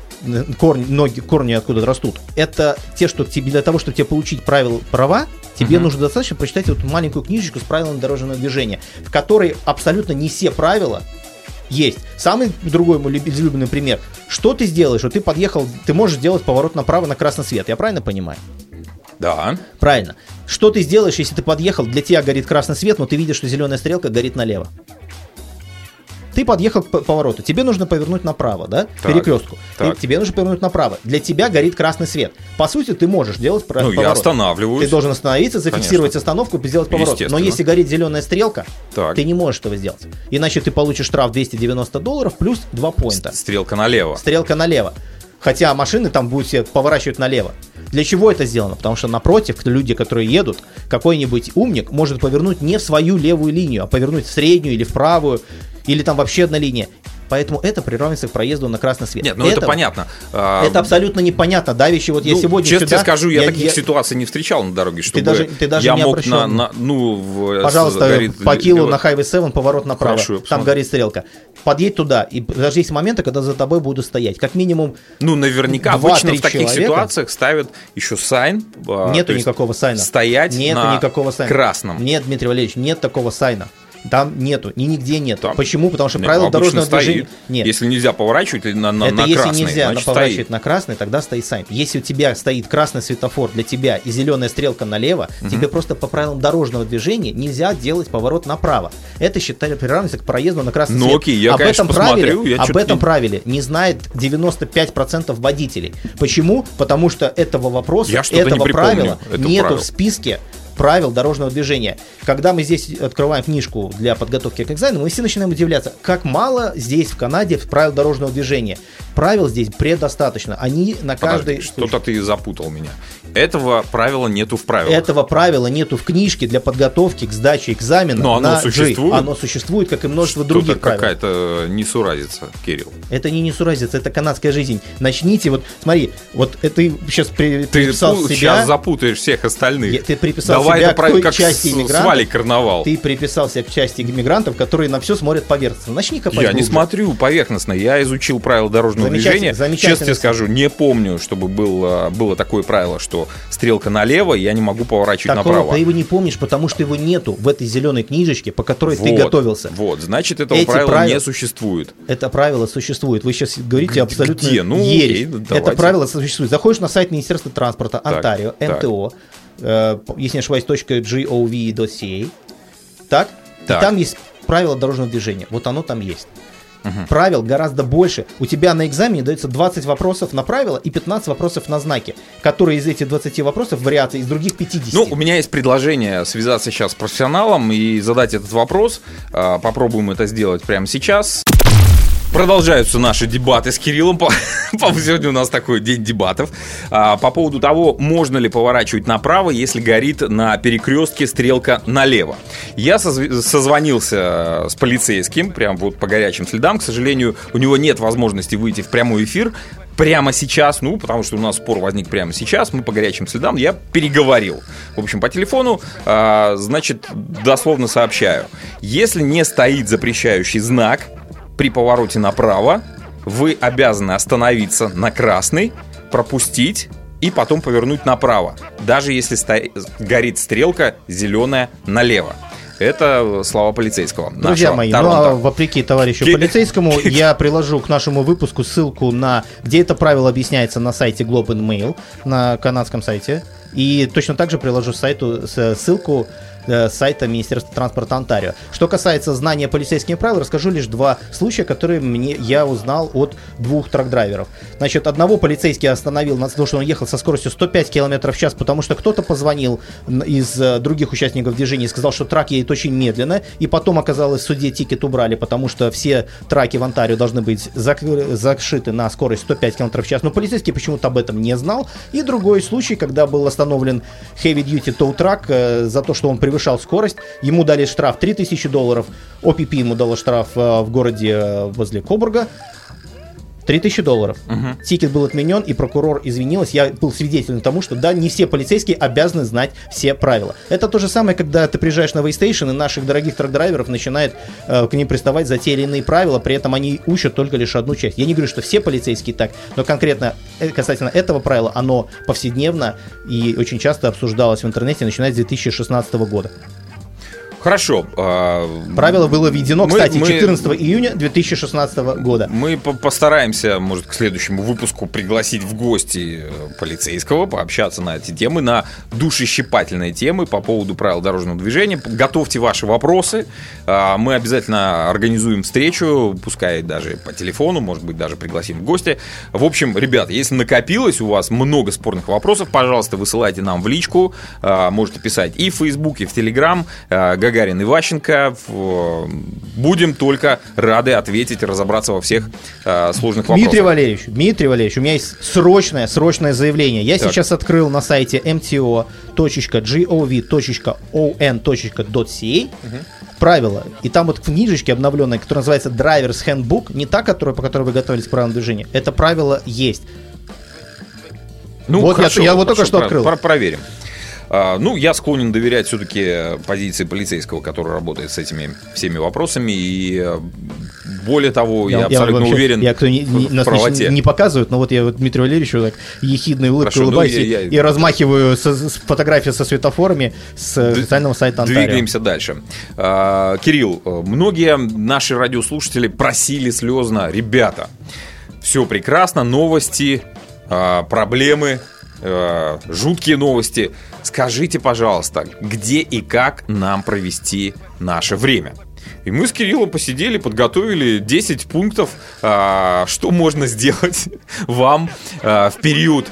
корни, ноги, корни откуда растут, это те, что тебе, для того, чтобы тебе получить правила права, тебе нужно достаточно прочитать вот маленькую книжечку с правилами дорожного движения, в которой абсолютно не все правила есть. Самый другой мой люб- излюбленный пример. Что ты сделаешь? Вот ты подъехал, ты можешь сделать поворот направо на красный свет. Я правильно понимаю? Да. Правильно. Что ты сделаешь, если ты подъехал, для тебя горит красный свет, но ты видишь, что зеленая стрелка горит налево? Ты подъехал к повороту, тебе нужно повернуть направо, да? Так, Перекрестку. Так. тебе нужно повернуть направо. Для тебя горит красный свет. По сути, ты можешь делать про- Ну, я поворот. останавливаюсь. Ты должен остановиться, зафиксировать Конечно. остановку и сделать поворот. Но если горит зеленая стрелка, Так. ты не можешь этого сделать. Иначе ты получишь штраф 290 долларов плюс 2 поинта. Стрелка налево. Стрелка налево. Хотя машины там будут все поворачивать налево. Для чего это сделано? Потому что напротив, люди, которые едут, какой-нибудь умник может повернуть не в свою левую линию, а повернуть в среднюю или в правую, или там вообще одна линия. Поэтому это приравнивается к проезду на красный свет. Нет, ну это Этого- понятно. А, Это абсолютно непонятно. Давище, вот я ну, сегодня честно сюда... тебе скажу, я, таких я- ситуаций не встречал на дороге, чтобы даже- ты даже я не мог на, на- ну, в, Пожалуйста, горит по килу на Highway 7 поворот направо. Хорошо, я там горит стрелка. Подъедь туда. И даже есть моменты, когда за тобой будут стоять. Как минимум, Ну, наверняка обычно в таких человека. ситуациях ставят еще sign. а, Нету никакого sign а. Стоять Нету на никакого sign а. красном. Нет, Дмитрий Валерьевич, нет такого sign а. Там нету, ни нигде нет. Там- Почему? Потому что Нет, правила обычно дорожного стоит. движения нет. Если нельзя поворачивать на, на, это на если красный, нельзя значит, поворачивать стоит. на красный, тогда стоит sign. Если у тебя стоит красный светофор для тебя и зеленая стрелка налево, тебе просто по правилам дорожного движения нельзя делать поворот направо. Это считали приравнивается к проезду на красный Ну, свет. окей, я, об конечно, этом правиле, посмотрю, я об этом не- правиле не знает 95% водителей. Почему? Потому что этого вопроса, не этого припомню, правила это нету правило. в списке правил дорожного движения. Когда мы здесь открываем книжку для подготовки к экзамену, мы все начинаем удивляться, как мало здесь в Канаде правил дорожного движения. Правил здесь предостаточно. Они на. Подожди, Что-то ты запутал меня. Этого правила нету в правилах. Этого правила нету в книжке для подготовки к сдаче экзамена. Но оно на G. существует? Оно существует, как и множество Что-то других правил. какая-то несуразица, Кирилл. Это не несуразица, это канадская жизнь. Начните, вот смотри, вот это ты сейчас при, Ты приписал себя. сейчас запутаешь всех остальных. Ты приписал Давай себя это к правильно, той как части иммигрантов. с Валей Карнавал. Ты приписался к части иммигрантов, которые на все смотрят поверхностно. Начни копать Я не глубже. смотрю поверхностно, я изучил правила дорожного Замечательно, движения. замечательно. Честно тебе скажу, не помню, чтобы было, было такое правило, что стрелка налево, я не могу поворачивать Такого направо. ты его не помнишь, потому что его нету в этой зеленой книжечке, по которой ты Вот, готовился. Вот, значит, этого Эти правила правила- не существует. Это правило существует. Вы сейчас говорите Где? абсолютно Где? Ну, ересь. окей, ну, давайте. Это правило существует. Заходишь на сайт Министерства транспорта Так, Онтарио, так. МТО, э, если не ошибаюсь, .gov.ca. Так? Так. И там есть правила дорожного движения. Вот оно там есть. Правил гораздо больше. У тебя на экзамене дается 20 вопросов на правила и 15 вопросов на знаки, которые из этих 20 вопросов вариации из других 50. Ну, у меня есть предложение связаться сейчас с профессионалом и задать этот вопрос. А, Попробуем это сделать прямо сейчас. Продолжаются наши дебаты с Кириллом. [laughs] Сегодня у нас такой день дебатов. А, По поводу того, можно ли поворачивать направо, если горит на перекрестке стрелка налево. Я созв- созвонился с полицейским, прям вот по горячим следам. К сожалению, у него нет возможности выйти в прямой эфир прямо сейчас, ну, потому что у нас спор возник прямо сейчас, мы по горячим следам, я переговорил. В общем, по телефону, а, значит, дословно сообщаю. Если не стоит запрещающий знак при повороте направо, вы обязаны остановиться на красный, пропустить и потом повернуть направо, даже если сто- горит стрелка зеленая налево. Это слова полицейского. Друзья мои, Торонто. ну а вопреки товарищу полицейскому, [laughs] я приложу к нашему выпуску ссылку на, где это правило объясняется на сайте Globe and Mail, на канадском сайте. И точно так же приложу сайту, ссылку э, сайта Министерства транспорта Онтарио. Что касается знания полицейских правил, расскажу лишь два случая, которые мне, я узнал от двух трак-драйверов. Значит, одного полицейский остановил на то, что он ехал со скоростью 105 км в час, потому что кто-то позвонил из э, других участников движения и сказал, что трак едет очень медленно, и потом оказалось, в суде тикет убрали, потому что все траки в Онтарио должны быть зак- зашиты на скорость 105 км в час, но полицейский почему-то об этом не знал. И другой случай, когда был остановлен Heavy Duty Tow Truck э, за то, что он превышал скорость, ему дали штраф 3000 долларов, OPP ему дало штраф э, в городе э, возле Кобурга, 3000 долларов. Ticket был отменен, и прокурор извинилась. Я был свидетелем тому, что да, не все полицейские обязаны знать все правила. Это то же самое, когда ты приезжаешь на weigh station, и наших дорогих truck-драйверов начинает э, к ним приставать за те или иные правила, при этом они учат только лишь одну часть. Я не говорю, что все полицейские так, но конкретно э, касательно этого правила, оно повседневно и очень часто обсуждалось в интернете, начиная с 2016 года. Хорошо. а, Правило было введено, Мы- кстати, мы- 14 июня 2016 года. Мы по- постараемся, может, к следующему выпуску пригласить в гости э, полицейского, пообщаться на эти темы, на душещипательные темы по поводу правил дорожного движения. Готовьте ваши вопросы. А, Мы обязательно организуем встречу, пускай даже по телефону, может быть, даже пригласим в гости. В общем, ребят, если накопилось у вас много спорных вопросов, пожалуйста, высылайте нам в личку. А, Можете писать и в Facebook, и в Telegram. Гагарин и Ващенко. В- Будем только рады ответить разобраться во всех а, сложных вопросах. Дмитрий Валерьевич, Дмитрий Валерьевич, у меня есть срочное, срочное заявление. Я Так. сейчас открыл на сайте mto.gov.on.ca правила. И там вот в книжечке обновленной, которая называется Driver's Handbook, не та, которая, по которой вы готовились к правилам движения, это правило есть. Ну, Вот я- я вот только что открыл. про- проверим. А, ну, я склонен доверять все-таки позиции полицейского, который работает с этими всеми вопросами. И э, более того, я, абсолютно вообще- уверен Я кто не, не- в нас правоте. не, не показывают, но вот я вот Дмитрию Валерьевичу так ехидной улыбкой Хорошо, ну, улыбаюсь я- и- я- и размахиваю со- с фотографии со светофорами с э, официального сайта Онтарио. Двигаемся дальше. А, Кирилл, э, многие наши радиослушатели просили слезно, ребята, все прекрасно, новости, а, проблемы, жуткие новости. Скажите, пожалуйста, где и как нам провести наше время? И мы с Кириллом посидели, подготовили 10 пунктов, а, что можно сделать [laughs] вам а, в период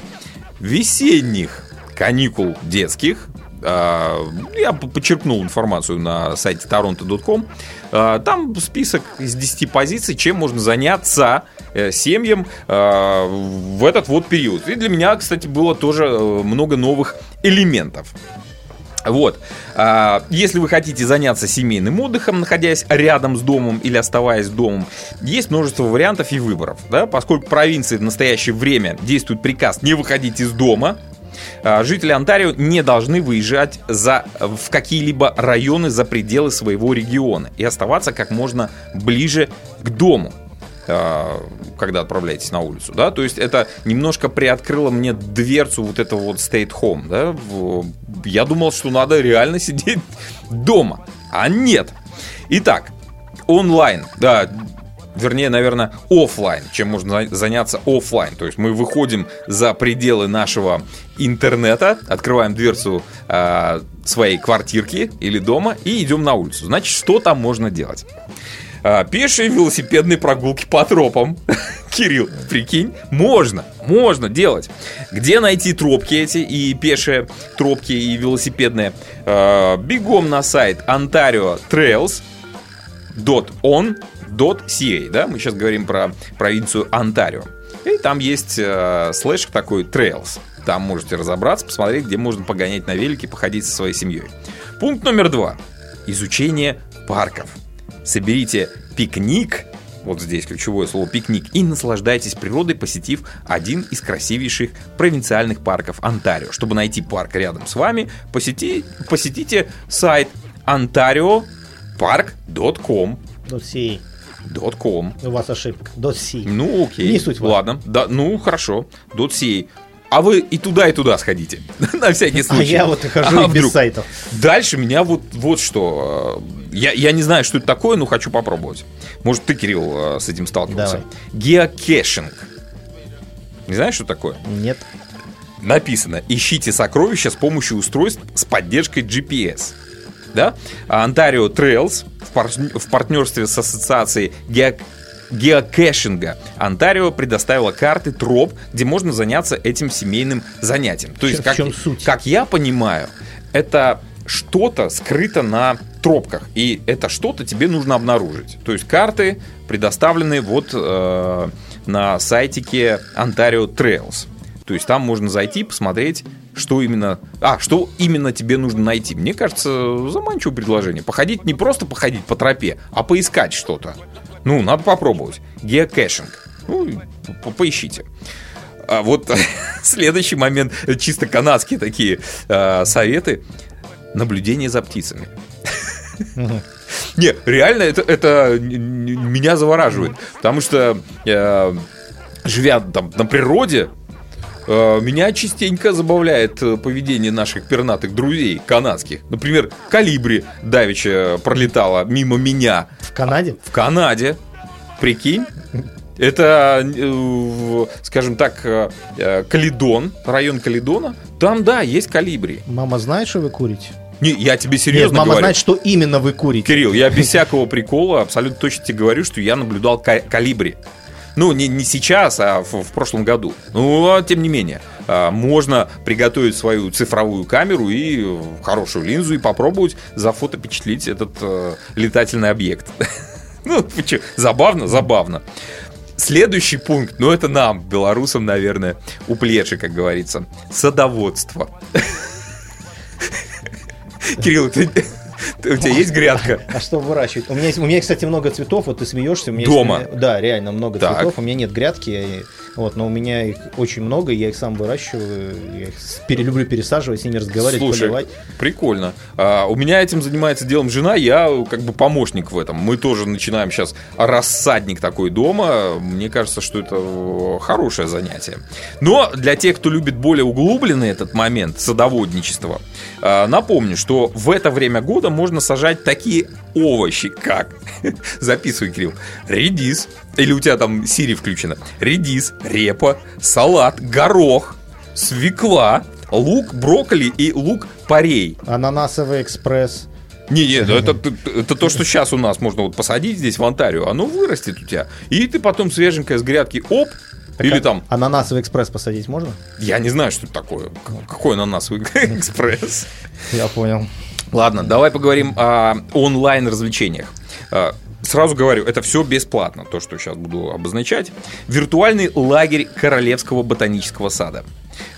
весенних каникул детских. А, Я подчеркнул информацию на сайте toronto.com. А, Там список из 10 позиций, чем можно заняться э, семьям а, в этот вот период. И для меня, кстати, было тоже э, много новых элементов. Вот. Если вы хотите заняться семейным отдыхом, находясь рядом с домом или оставаясь домом, есть множество вариантов и выборов. Да? Поскольку в провинции в настоящее время действует приказ не выходить из дома, жители Онтарио не должны выезжать за, в какие-либо районы за пределы своего региона и оставаться как можно ближе к дому а, когда отправляетесь на улицу, да, то есть это немножко приоткрыло мне дверцу вот этого вот stay home, да, я думал, что надо реально сидеть дома, а нет. Итак, онлайн, да, вернее, наверное, оффлайн, чем можно за- заняться оффлайн. То есть мы выходим за пределы нашего интернета, открываем дверцу а, своей квартирки или дома и идем на улицу. Значит, что там можно делать? А, пешие велосипедные прогулки по тропам. [laughs] Кирилл, прикинь, можно, можно делать. Где найти тропки эти и пешие тропки и велосипедные? А, бегом на сайт Ontario Trails .on.ca, да, мы сейчас говорим про провинцию Онтарио. И там есть э, слэш такой Trails. Там можете разобраться, посмотреть, где можно погонять на велике, походить со своей семьей. Пункт номер два. Изучение парков. Соберите пикник, вот здесь ключевое слово пикник, и наслаждайтесь природой, посетив один из красивейших провинциальных парков Онтарио. Чтобы найти парк рядом с вами, посети, посетите сайт ontariopark.com. .ca. .com. У вас ошибка. .ca. Ну, окей. Не суть важна. Ладно. Да, ну, хорошо. .ca. А вы и туда, и туда сходите. [laughs] На всякий А случай. я вот и хожу А и без вдруг? сайтов. Дальше меня вот, вот что. Я, я не знаю, что это такое, но хочу попробовать. Может, ты, Кирилл, э, с этим сталкивался? Давай. Geocaching. Не знаешь, что такое? Нет. Написано, ищите сокровища с помощью устройств с поддержкой GPS. Да? А Ontario Trails в, пар- в партнерстве с ассоциацией Гео- геокэшинга Онтарио предоставила карты троп, где можно заняться этим семейным занятием. То есть, как, как я понимаю, это что-то скрыто на тропках, и это что-то тебе нужно обнаружить. То есть карты предоставлены вот э, на сайтике Ontario Trails. То есть там можно зайти, посмотреть, что именно... А, что именно тебе нужно найти. Мне кажется, заманчивое предложение. Походить, не просто походить по тропе, а поискать что-то. Ну, надо попробовать. Geocaching. Ну, по- поищите. А вот [laughs] следующий момент, чисто канадские такие э, советы. Наблюдение за птицами. Не, реально это, это меня завораживает. Потому что, э, живя там на природе, меня частенько забавляет э, поведение наших пернатых друзей канадских. Например, колибри давеча пролетала мимо меня В Канаде? в Канаде. Прикинь. Это, э, скажем так, э, э, Калидон, район Калидона. Там, да, есть калибри. Мама знает, что вы курите? Не, я тебе Нет, серьезно мама говорю. знает, что именно вы курите. Кирилл, я без [laughs] всякого прикола абсолютно точно тебе говорю, что я наблюдал ка- калибри. Ну, не, не сейчас, а в, в прошлом году. Ну, а тем не менее, а, можно приготовить свою цифровую камеру и хорошую линзу и попробовать зафотопечатлить этот э, летательный объект. [laughs] Ну, забавно, забавно. Следующий пункт, ну это нам, белорусам, наверное, у плечи, как говорится, садоводство. [laughs] Кирилл, ты- ты- у тебя есть грядка? А что выращивать? У меня, у меня, кстати, много цветов, вот ты смеешься. У меня Дома? Есть, да, реально много Так. цветов. У меня нет грядки, вот, но у меня их очень много, я их сам выращиваю, я их с- пере- люблю пересаживать, с ними разговаривать, Слушай, поливать. прикольно. А, у меня этим занимается делом жена, я э, как бы помощник в этом. Мы тоже начинаем сейчас рассадник такой дома. Мне кажется, что это э, хорошее занятие. Но для тех, кто любит более углубленный этот момент садоводничества, а, напомню, что в это время года можно сажать такие овощи, как... [laughs] Записывай, Кирилл. Редис. Или у тебя там Сири включено. Редис, репа, салат, горох, свекла, лук, брокколи и лук-порей. Ананасовый экспресс. Не, не, ну это, это то, что сейчас у нас можно вот посадить здесь в Онтарио, оно вырастет у тебя. И ты потом свеженькое с грядки, оп, или а- там, Ананасовый экспресс посадить можно? я не знаю, что это такое. Какой ананасовый [laughs] экспресс? Я понял. Ладно, давай поговорим о онлайн-развлечениях. Сразу говорю, это все бесплатно, то, что сейчас буду обозначать. Виртуальный лагерь Королевского ботанического сада.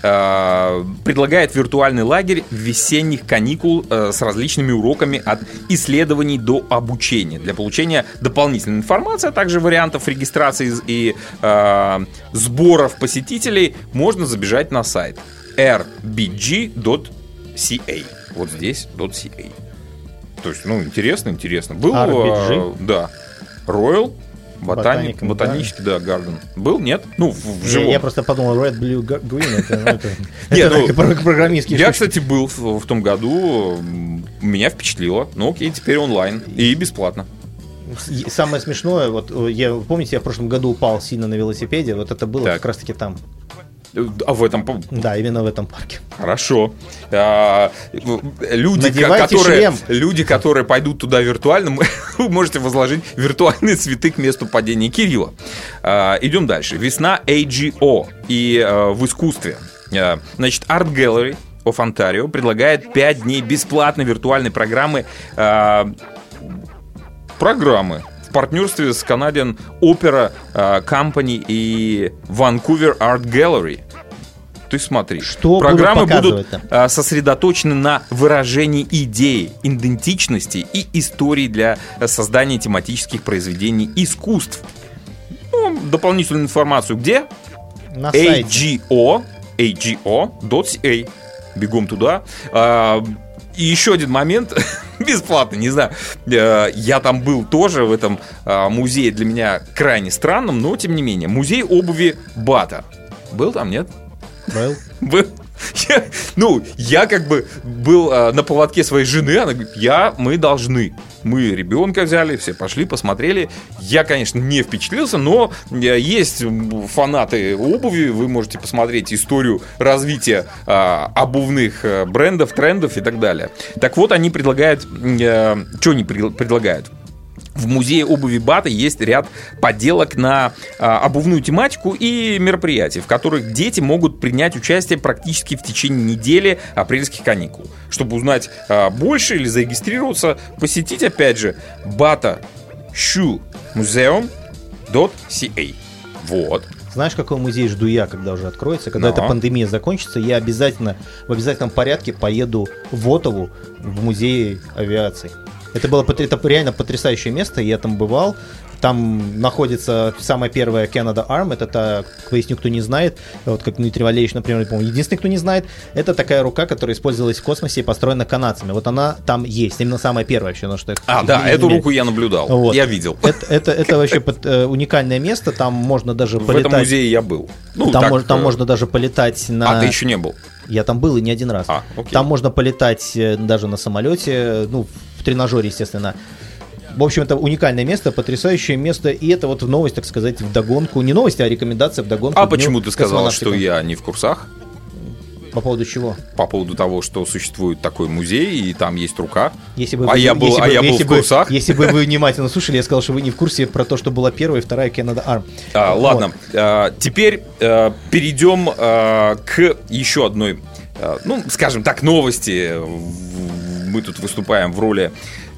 А, Предлагает виртуальный лагерь весенних каникул э, с различными уроками от исследований до обучения. Для получения дополнительной информации, а также вариантов регистрации и э, сборов посетителей можно забежать на сайт rbg.ca. Вот здесь .ca. То есть, ну, интересно, интересно. Был, RBG? э, да, Royal Ботаник, Ботаник, ботанический, да, Гарден. Был, нет? Ну, в, в Я, живом. я просто подумал, Red, Blue, Green, это, ну, это, [laughs] это ну, так, про- программистские Я, кстати, был в, в том году, меня впечатлило. Ну, окей, теперь онлайн и бесплатно. Самое смешное, вот э, я помните, я в прошлом году упал сильно на велосипеде, вот это было Так. как раз таки там. А в этом Да, именно в этом парке. Хорошо. А, люди, ко- Надевайте которые, шлем. люди, которые пойдут туда виртуально, [laughs] вы можете возложить виртуальные цветы к месту падения Кирилла. А, идем дальше. Весна AGO и а, в искусстве. А, значит, Art Gallery of Ontario предлагает 5 дней бесплатной виртуальной программы а, программы в партнерстве с Canadian Opera а, Company и Vancouver Art Gallery. Ты смотри, Что программы будут будут а, сосредоточены на выражении идеи, идентичности и истории для а, создания тематических произведений искусств. Ну, дополнительную информацию где? На. AGO, AGO.ca. Бегом туда. А, И еще один момент, [laughs] бесплатно, не знаю. Э, Я там был тоже в этом а, музее для меня крайне странным, но тем не менее. Музей обуви Бата. Был там, нет? Был. Был. Ну, я как бы был а, на поводке своей жены, она говорит, я, мы должны. Мы ребенка взяли, все пошли, посмотрели. Я, конечно, не впечатлился, но э, есть фанаты обуви, вы можете посмотреть историю развития а, обувных э, брендов, трендов и так далее. Так вот, они предлагают, что они пред- предлагают? В музее обуви Бата есть ряд поделок на а, обувную тематику и мероприятий, в которых дети могут принять участие практически в течение недели апрельских каникул. Чтобы узнать а, больше или зарегистрироваться, посетить опять же Bata Shoe Museum.ca. Вот. Знаешь, какой музей жду я, когда уже откроется? Когда Но. эта пандемия закончится, я обязательно в обязательном порядке поеду в Отову в музей авиации. Это было это реально потрясающее место, я там бывал. Там находится самая первая Canada Arm, это та, поясню, кто не знает, вот как Дмитрий Валерьевич, например, по-моему, единственный, кто не знает, это такая рука, которая использовалась в космосе и построена канадцами. Вот она там есть, именно самая первая вообще, ну что А, да, эту руку я наблюдал, Вот. я видел. Это, это, это вообще под- э, уникальное место, там можно даже В полетать. этом музее я был. Ну, там, так, мож- там э, можно даже полетать на... А ты еще не был? Я там был и не один раз. А, окей. Там можно полетать э, даже на самолете, ну, в тренажере, естественно. В общем, это уникальное место, потрясающее место, и это вот новость, так сказать, в догонку. Не новость, а рекомендация в догонку. А почему ты сказал, что я не в курсах? По поводу чего? По поводу того, что существует такой музей, и там есть рука. Если бы А вы- я был- если а бы- я был если в бы- курсах. Если бы вы внимательно слушали, я сказал, что вы не в курсе про то, что была первая и вторая Canada Arm. А, Вот. ладно, а, теперь а, перейдем а, к еще одной, а, ну, скажем так, новости. Мы тут выступаем в роли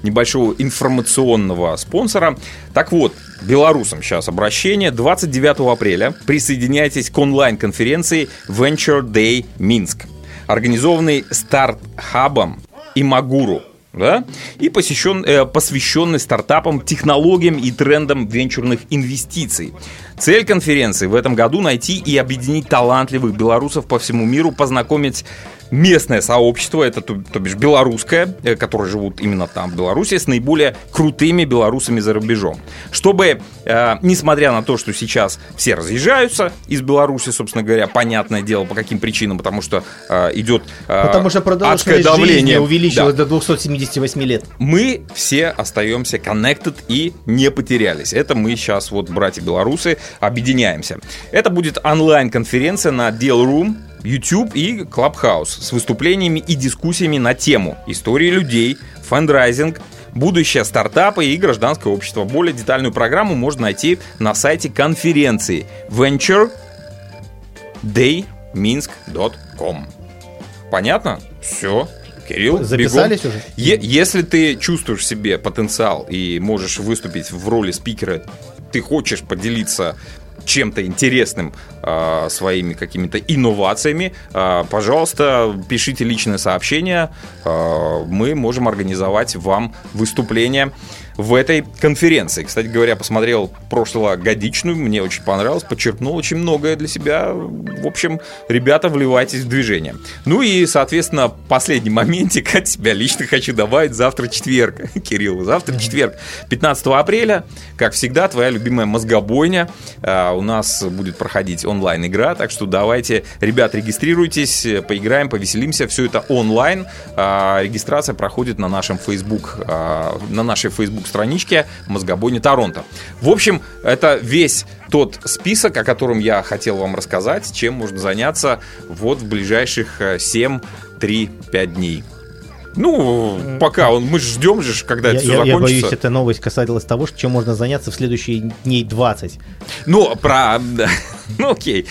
небольшого информационного спонсора. Так вот, белорусам сейчас обращение. 29 апреля присоединяйтесь к онлайн-конференции Venture Day Минск, организованной старт-хабом и Магуру да, и посещен, э, посвященный стартапам, технологиям и трендам венчурных инвестиций. Цель конференции в этом году найти и объединить талантливых белорусов по всему миру, познакомить местное сообщество, это то, то бишь белорусское, э, которые живут именно там, в Беларуси, с наиболее крутыми белорусами за рубежом. Чтобы, э, несмотря на то, что сейчас все разъезжаются из Беларуси, собственно говоря, понятное дело, по каким причинам, потому что э, идет э, Потому что адское давление. жизни увеличилась Да до 278 лет. мы все остаемся connected и не потерялись. Это мы сейчас, вот, братья-белорусы, объединяемся. Это будет онлайн-конференция на Deal Room, YouTube и Clubhouse с выступлениями и дискуссиями на тему истории людей, фандрайзинг, будущее стартапа и гражданское общество. Более детальную программу можно найти на сайте конференции venture dayminsk.com. Понятно? Все. Кирилл, Записались бегом. уже? Е- если ты чувствуешь в себе потенциал и можешь выступить в роли спикера, ты хочешь поделиться чем-то интересным, а, своими какими-то инновациями, а, пожалуйста, пишите личное сообщение, а, мы можем организовать вам выступление в этой конференции. Кстати говоря, посмотрел прошлогодичную, мне очень понравилось, подчеркнул очень многое для себя. В общем, ребята, вливайтесь в движение. Ну и, соответственно, последний моментик от себя лично хочу добавить. Завтра четверг, [laughs] Кирилл, завтра четверг, 15 апреля, как всегда, твоя любимая мозгобойня. А, У нас будет проходить онлайн-игра, так что давайте, ребят, регистрируйтесь, поиграем, повеселимся. Все это онлайн. А, Регистрация проходит на нашем Facebook, а, на нашей Facebook страничке Мозгобойня Торонто. В общем, это весь тот список, о котором я хотел вам рассказать, чем можно заняться вот в ближайших 7-3-5 дней. Ну, пока он, мы ждем же, когда Я, это все я- я закончится. боюсь, эта новость касалась того, что чем можно заняться в следующие дней 20. Ну, про... [laughs] Ну, окей.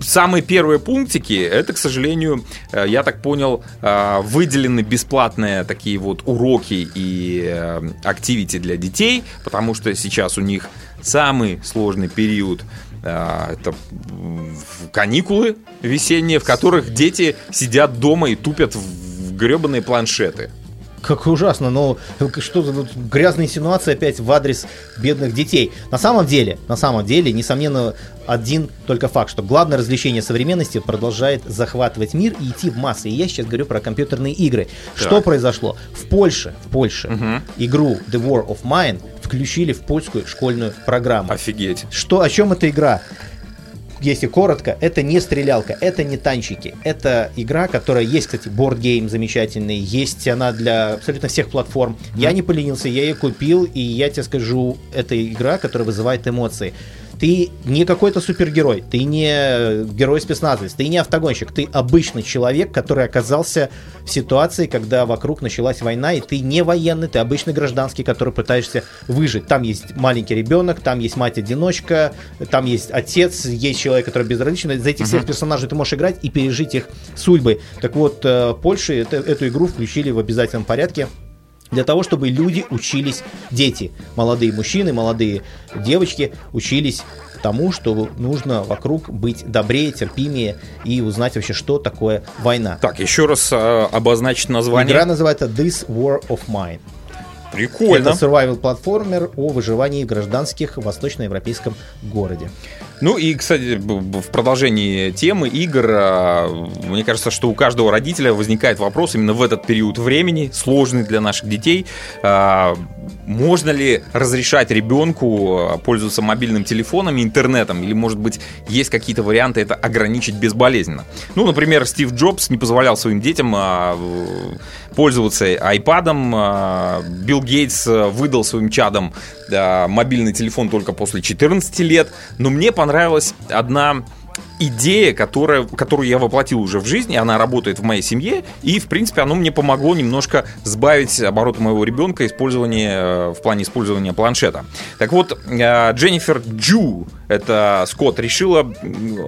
Самые первые пунктики, это, к сожалению, э, я так понял, а, выделены бесплатные такие вот уроки и э, активити для детей, потому что сейчас у них самый сложный период это каникулы весенние, в которых дети сидят дома и тупят в гребаные планшеты. Как ужасно, но что за тут грязная инсинуация опять в адрес бедных детей. На самом деле, на самом деле, несомненно, один только факт, что главное развлечение современности продолжает захватывать мир и идти в массы. И я сейчас говорю про компьютерные игры. Что произошло? В Польше, в Польше игру The War of Mine включили в польскую школьную программу. Офигеть. Что, о чем эта игра? Если коротко, это не стрелялка, это не танчики. Это игра, которая есть, кстати, бордгейм замечательный, есть она для абсолютно всех платформ. Я не поленился, я ее купил, и я тебе скажу, это игра, которая вызывает эмоции. Ты не какой-то супергерой, ты не герой спецназовец, ты не автогонщик, ты обычный человек, который оказался в ситуации, когда вокруг началась война, и ты не военный, ты обычный гражданский, который пытаешься выжить. Там есть маленький ребенок, там есть мать-одиночка, там есть отец, есть человек, который безразличен. За этих всех персонажей ты можешь играть и пережить их судьбы. Так вот, э, Польше это- эту игру включили в обязательном порядке для того, чтобы люди учились, дети, молодые мужчины, молодые девочки учились тому, что нужно вокруг быть добрее, терпимее и узнать вообще, что такое война. Так, еще раз э, обозначить название. Игра называется This War of Mine. Прикольно. Это survival платформер о выживании в гражданских восточноевропейском городе. Ну и, кстати, в продолжении темы игр, а, мне кажется, что у каждого родителя возникает вопрос именно в этот период времени, сложный для наших детей, а, можно ли разрешать ребенку а, пользоваться мобильным телефоном интернетом, или, может быть, есть какие-то варианты это ограничить безболезненно. Ну, например, Стив Джобс не позволял своим детям пользоваться iPad, Билл Гейтс выдал своим чадам мобильный телефон только после 14 лет, но мне понравилась одна идея, которая, которую я воплотил уже в жизни, она работает в моей семье, и, в принципе, оно мне помогло немножко сбавить обороты моего ребенка использование, э, в плане использования планшета. Так вот, э, Дженнифер Джу, это Скотт, решила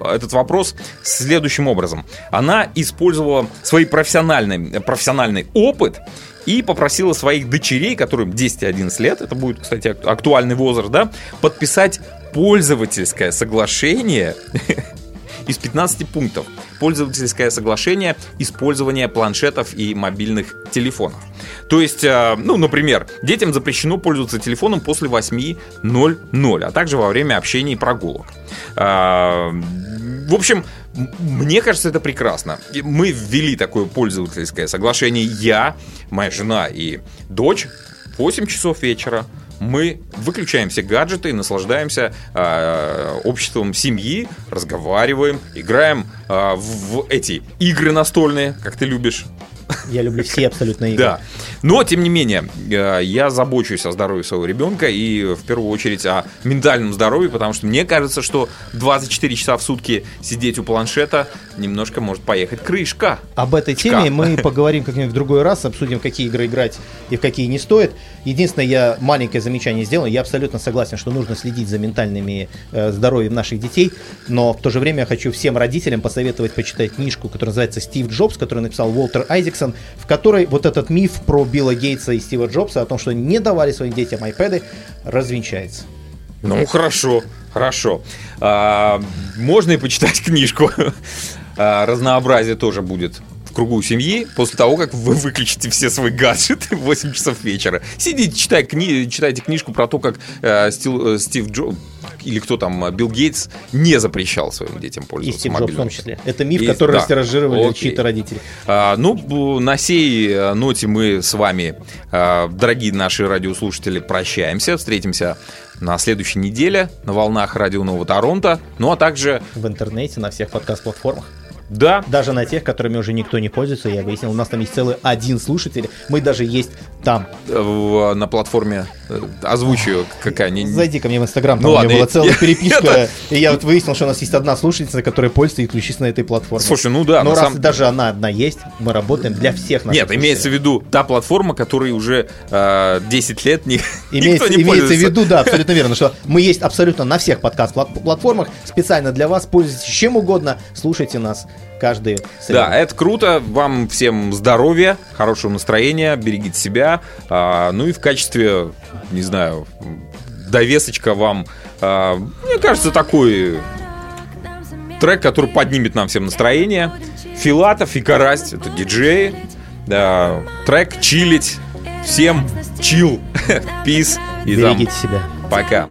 этот вопрос следующим образом. Она использовала свой профессиональный, профессиональный опыт и попросила своих дочерей, которым 10 и 11 лет, это будет, кстати, актуальный возраст, да, подписать пользовательское соглашение [laughs] из 15 пунктов. Пользовательское соглашение использования планшетов и мобильных телефонов. То есть, э, ну, например, детям запрещено пользоваться телефоном после 8.00, а также во время общения и прогулок. Э, в общем, мне кажется, это прекрасно. Мы ввели такое пользовательское соглашение. Я, моя жена и дочь 8 часов вечера мы выключаем все гаджеты и наслаждаемся э, обществом семьи, разговариваем, играем э, в, эти игры настольные, как ты любишь. Я люблю все абсолютно игры. Да. Но, тем не менее, э, я забочусь о здоровье своего ребенка и, в первую очередь, о ментальном здоровье, потому что мне кажется, что 24 часа в сутки сидеть у планшета немножко может поехать крышка. Об этой теме мы [laughs] поговорим как-нибудь в другой раз, обсудим, какие игры играть и в какие не стоит. Единственное, я маленькое замечание сделал. Я абсолютно согласен, что нужно следить за ментальными э, здоровьем наших детей, но в то же время я хочу всем родителям посоветовать почитать книжку, которая называется «Стив Джобс», которую написал Уолтер Айзексон, в которой вот этот миф про Билла Гейтса и Стива Джобса о том, что не давали своим детям iPad, развенчается. Ну, хорошо, хорошо. А, можно и почитать [laughs] книжку. А, разнообразие тоже будет в кругу семьи после того, как вы [laughs] выключите все свои гаджеты в 8 часов вечера. Сидите, читайте, кни... читайте книжку про то, как э, Стив, э, Стив Джобс или кто там, Билл Гейтс не запрещал своим детям пользоваться И Стив Джобс в том числе. Это миф, и, который да, растиражировали чьи-то родители. А, ну, на сей э, ноте мы с вами, а, дорогие наши радиослушатели, прощаемся. Встретимся на следующей неделе на волнах Радио Нового Торонто, ну а также... В интернете, на всех подкаст-платформах. Да. Даже на тех, которыми уже никто не пользуется, я выяснил, у нас там есть целый один слушатель, мы даже есть там. В, на платформе э, озвучу какая не Зайди ко мне в Инстаграм, там ну, у меня ладно, была целая [laughs] я, переписка, я, и я вот выяснил, что у нас есть одна слушательница, которая пользуется исключительно этой платформой. Слушай, ну да. Но раз сам... даже она одна есть, мы работаем для всех наших Нет, имеется в виду та платформа, которой уже э, 10 лет [laughs] не, имеется, никто не Имеется пользуется. в виду, да, [laughs] абсолютно верно, что мы есть абсолютно на всех подкаст-платформах, специально для вас, пользуйтесь чем угодно, слушайте нас каждый среду. Да, это круто. Вам всем здоровья, хорошего настроения, берегите себя. А, ну и в качестве, не знаю, довесочка вам, а, мне кажется, такой трек, который поднимет нам всем настроение. Филатов и Карасть, это диджеи. Трек «Чилить». Всем чил, [laughs] пиз. И Берегите там. себя. Пока.